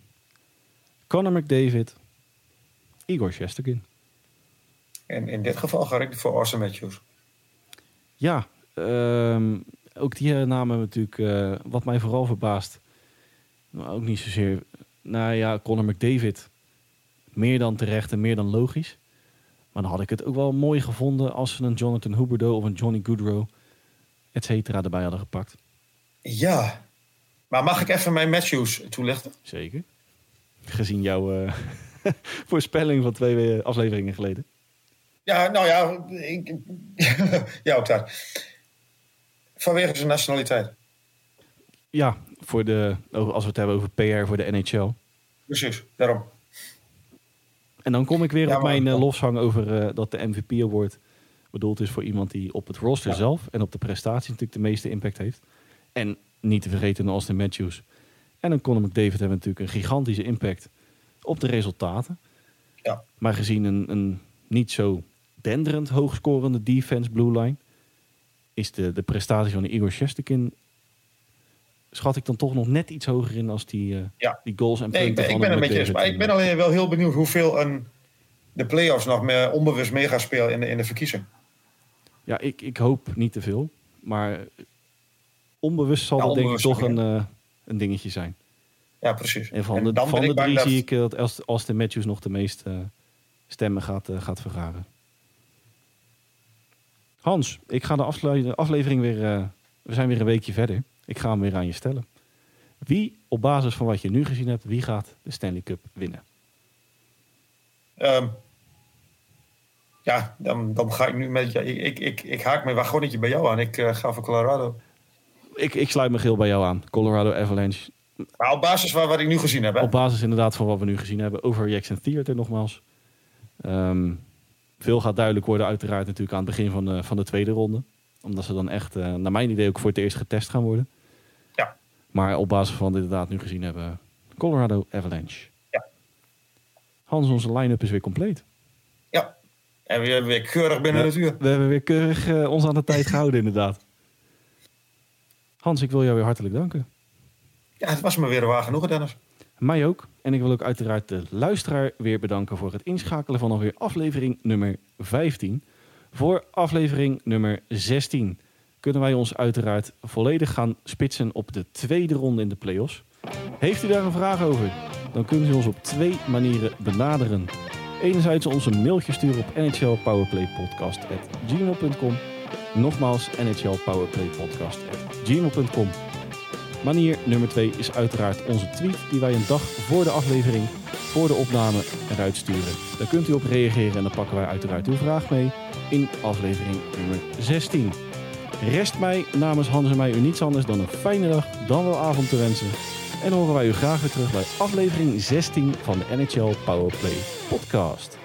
Connor McDavid, Igor Shesterkin. En in dit geval ga ik voor Austin Matthews. Ja, ehm, ook die namen natuurlijk, eh, wat mij vooral verbaast, nou, ook niet zozeer, nou ja, Connor McDavid, meer dan terecht en meer dan logisch. Maar dan had ik het ook wel mooi gevonden als ze een Jonathan Huberdeau of een Johnny Goodrow, et cetera, erbij hadden gepakt. Ja. Maar mag ik even mijn Matthews toelichten? Zeker. Gezien jouw eh, voorspelling van twee eh, afleveringen geleden. Ja, nou ja. Ik, ja, ook dat. vanwege zijn nationaliteit. Ja, voor de, als we het hebben over PR voor de NHL. Precies, daarom. En dan kom ik weer Ja, op mijn uh, lofzang over eh, dat de MVP Award bedoeld is voor iemand die op het roster Ja. zelf en op de prestatie natuurlijk de meeste impact heeft. En niet te vergeten de Austin Matthews. En dan Conor McDavid hebben natuurlijk een gigantische impact op de resultaten. Ja. Maar gezien een, een niet zo denderend hoogscorende defense blue line, is de, de prestatie van Igor Shesterkin schat ik dan toch nog net iets hoger in als die, eh, Ja. die goals en Nee, punten ik ben, van ik ben een het met je eens. McDavid. Maar ik ben alleen wel heel benieuwd hoeveel een, de play-offs nog meer onbewust mee gaan spelen in de, in de verkiezing. Ja, ik, ik hoop niet te veel. Maar onbewust zal Ja, dat denk ik toch een, eh, een dingetje zijn. Ja, precies. En van En de, van de drie dat- zie ik eh, dat Ast- Austin Matthews nog de meeste stemmen gaat, gaat vergaren. Hans, ik ga de de aflevering weer... eh, we zijn weer een weekje verder. Ik ga hem weer aan je stellen. Wie, op basis van wat je nu gezien hebt, wie gaat de Stanley Cup winnen? Ehm, ja, dan, dan ga ik nu met je. Ik, ik, ik, ik haak mijn wagonnetje bij jou aan. Ik eh, ga voor Colorado. Ik, ik sluit me geel bij jou aan. Colorado Avalanche. Maar op basis van wat ik nu gezien heb. Hè? Op basis inderdaad van wat we nu gezien hebben. Overreaction Theater nogmaals. Ehm, veel gaat duidelijk worden uiteraard natuurlijk aan het begin van de, van de tweede ronde. Omdat ze dan echt, eh, naar mijn idee, ook voor het eerst getest gaan worden. Maar op basis van wat we inderdaad nu gezien hebben, Colorado Avalanche. Ja. Hans, onze line-up is weer compleet. Ja. En weer, weer keurig binnen het uur. We hebben weer keurig eh, ons aan de tijd gehouden inderdaad. Hans, ik wil jou weer hartelijk danken. Ja, het was me weer waar genoegen, Dennis. Mij ook. En ik wil ook uiteraard de luisteraar weer bedanken voor het inschakelen van alweer aflevering nummer 15. Voor aflevering nummer 16 kunnen wij ons uiteraard volledig gaan spitsen op de tweede ronde in de playoffs. Heeft u daar een vraag over? Dan kunnen u ons op twee manieren benaderen. Enerzijds ons een mailtje sturen op nhlpowerplaypodcast.gmail.com Nogmaals nhlpowerplaypodcast.gmail.com Manier nummer 2 is uiteraard onze tweet die wij een dag voor de aflevering, voor de opname eruit sturen. Daar kunt u op reageren en dan pakken wij uiteraard uw vraag mee in aflevering nummer 16. Rest mij namens Hans en mij u niets anders dan een fijne dag, dan wel avond te wensen. En horen wij u graag weer terug bij aflevering 16 van de NHL Powerplay podcast.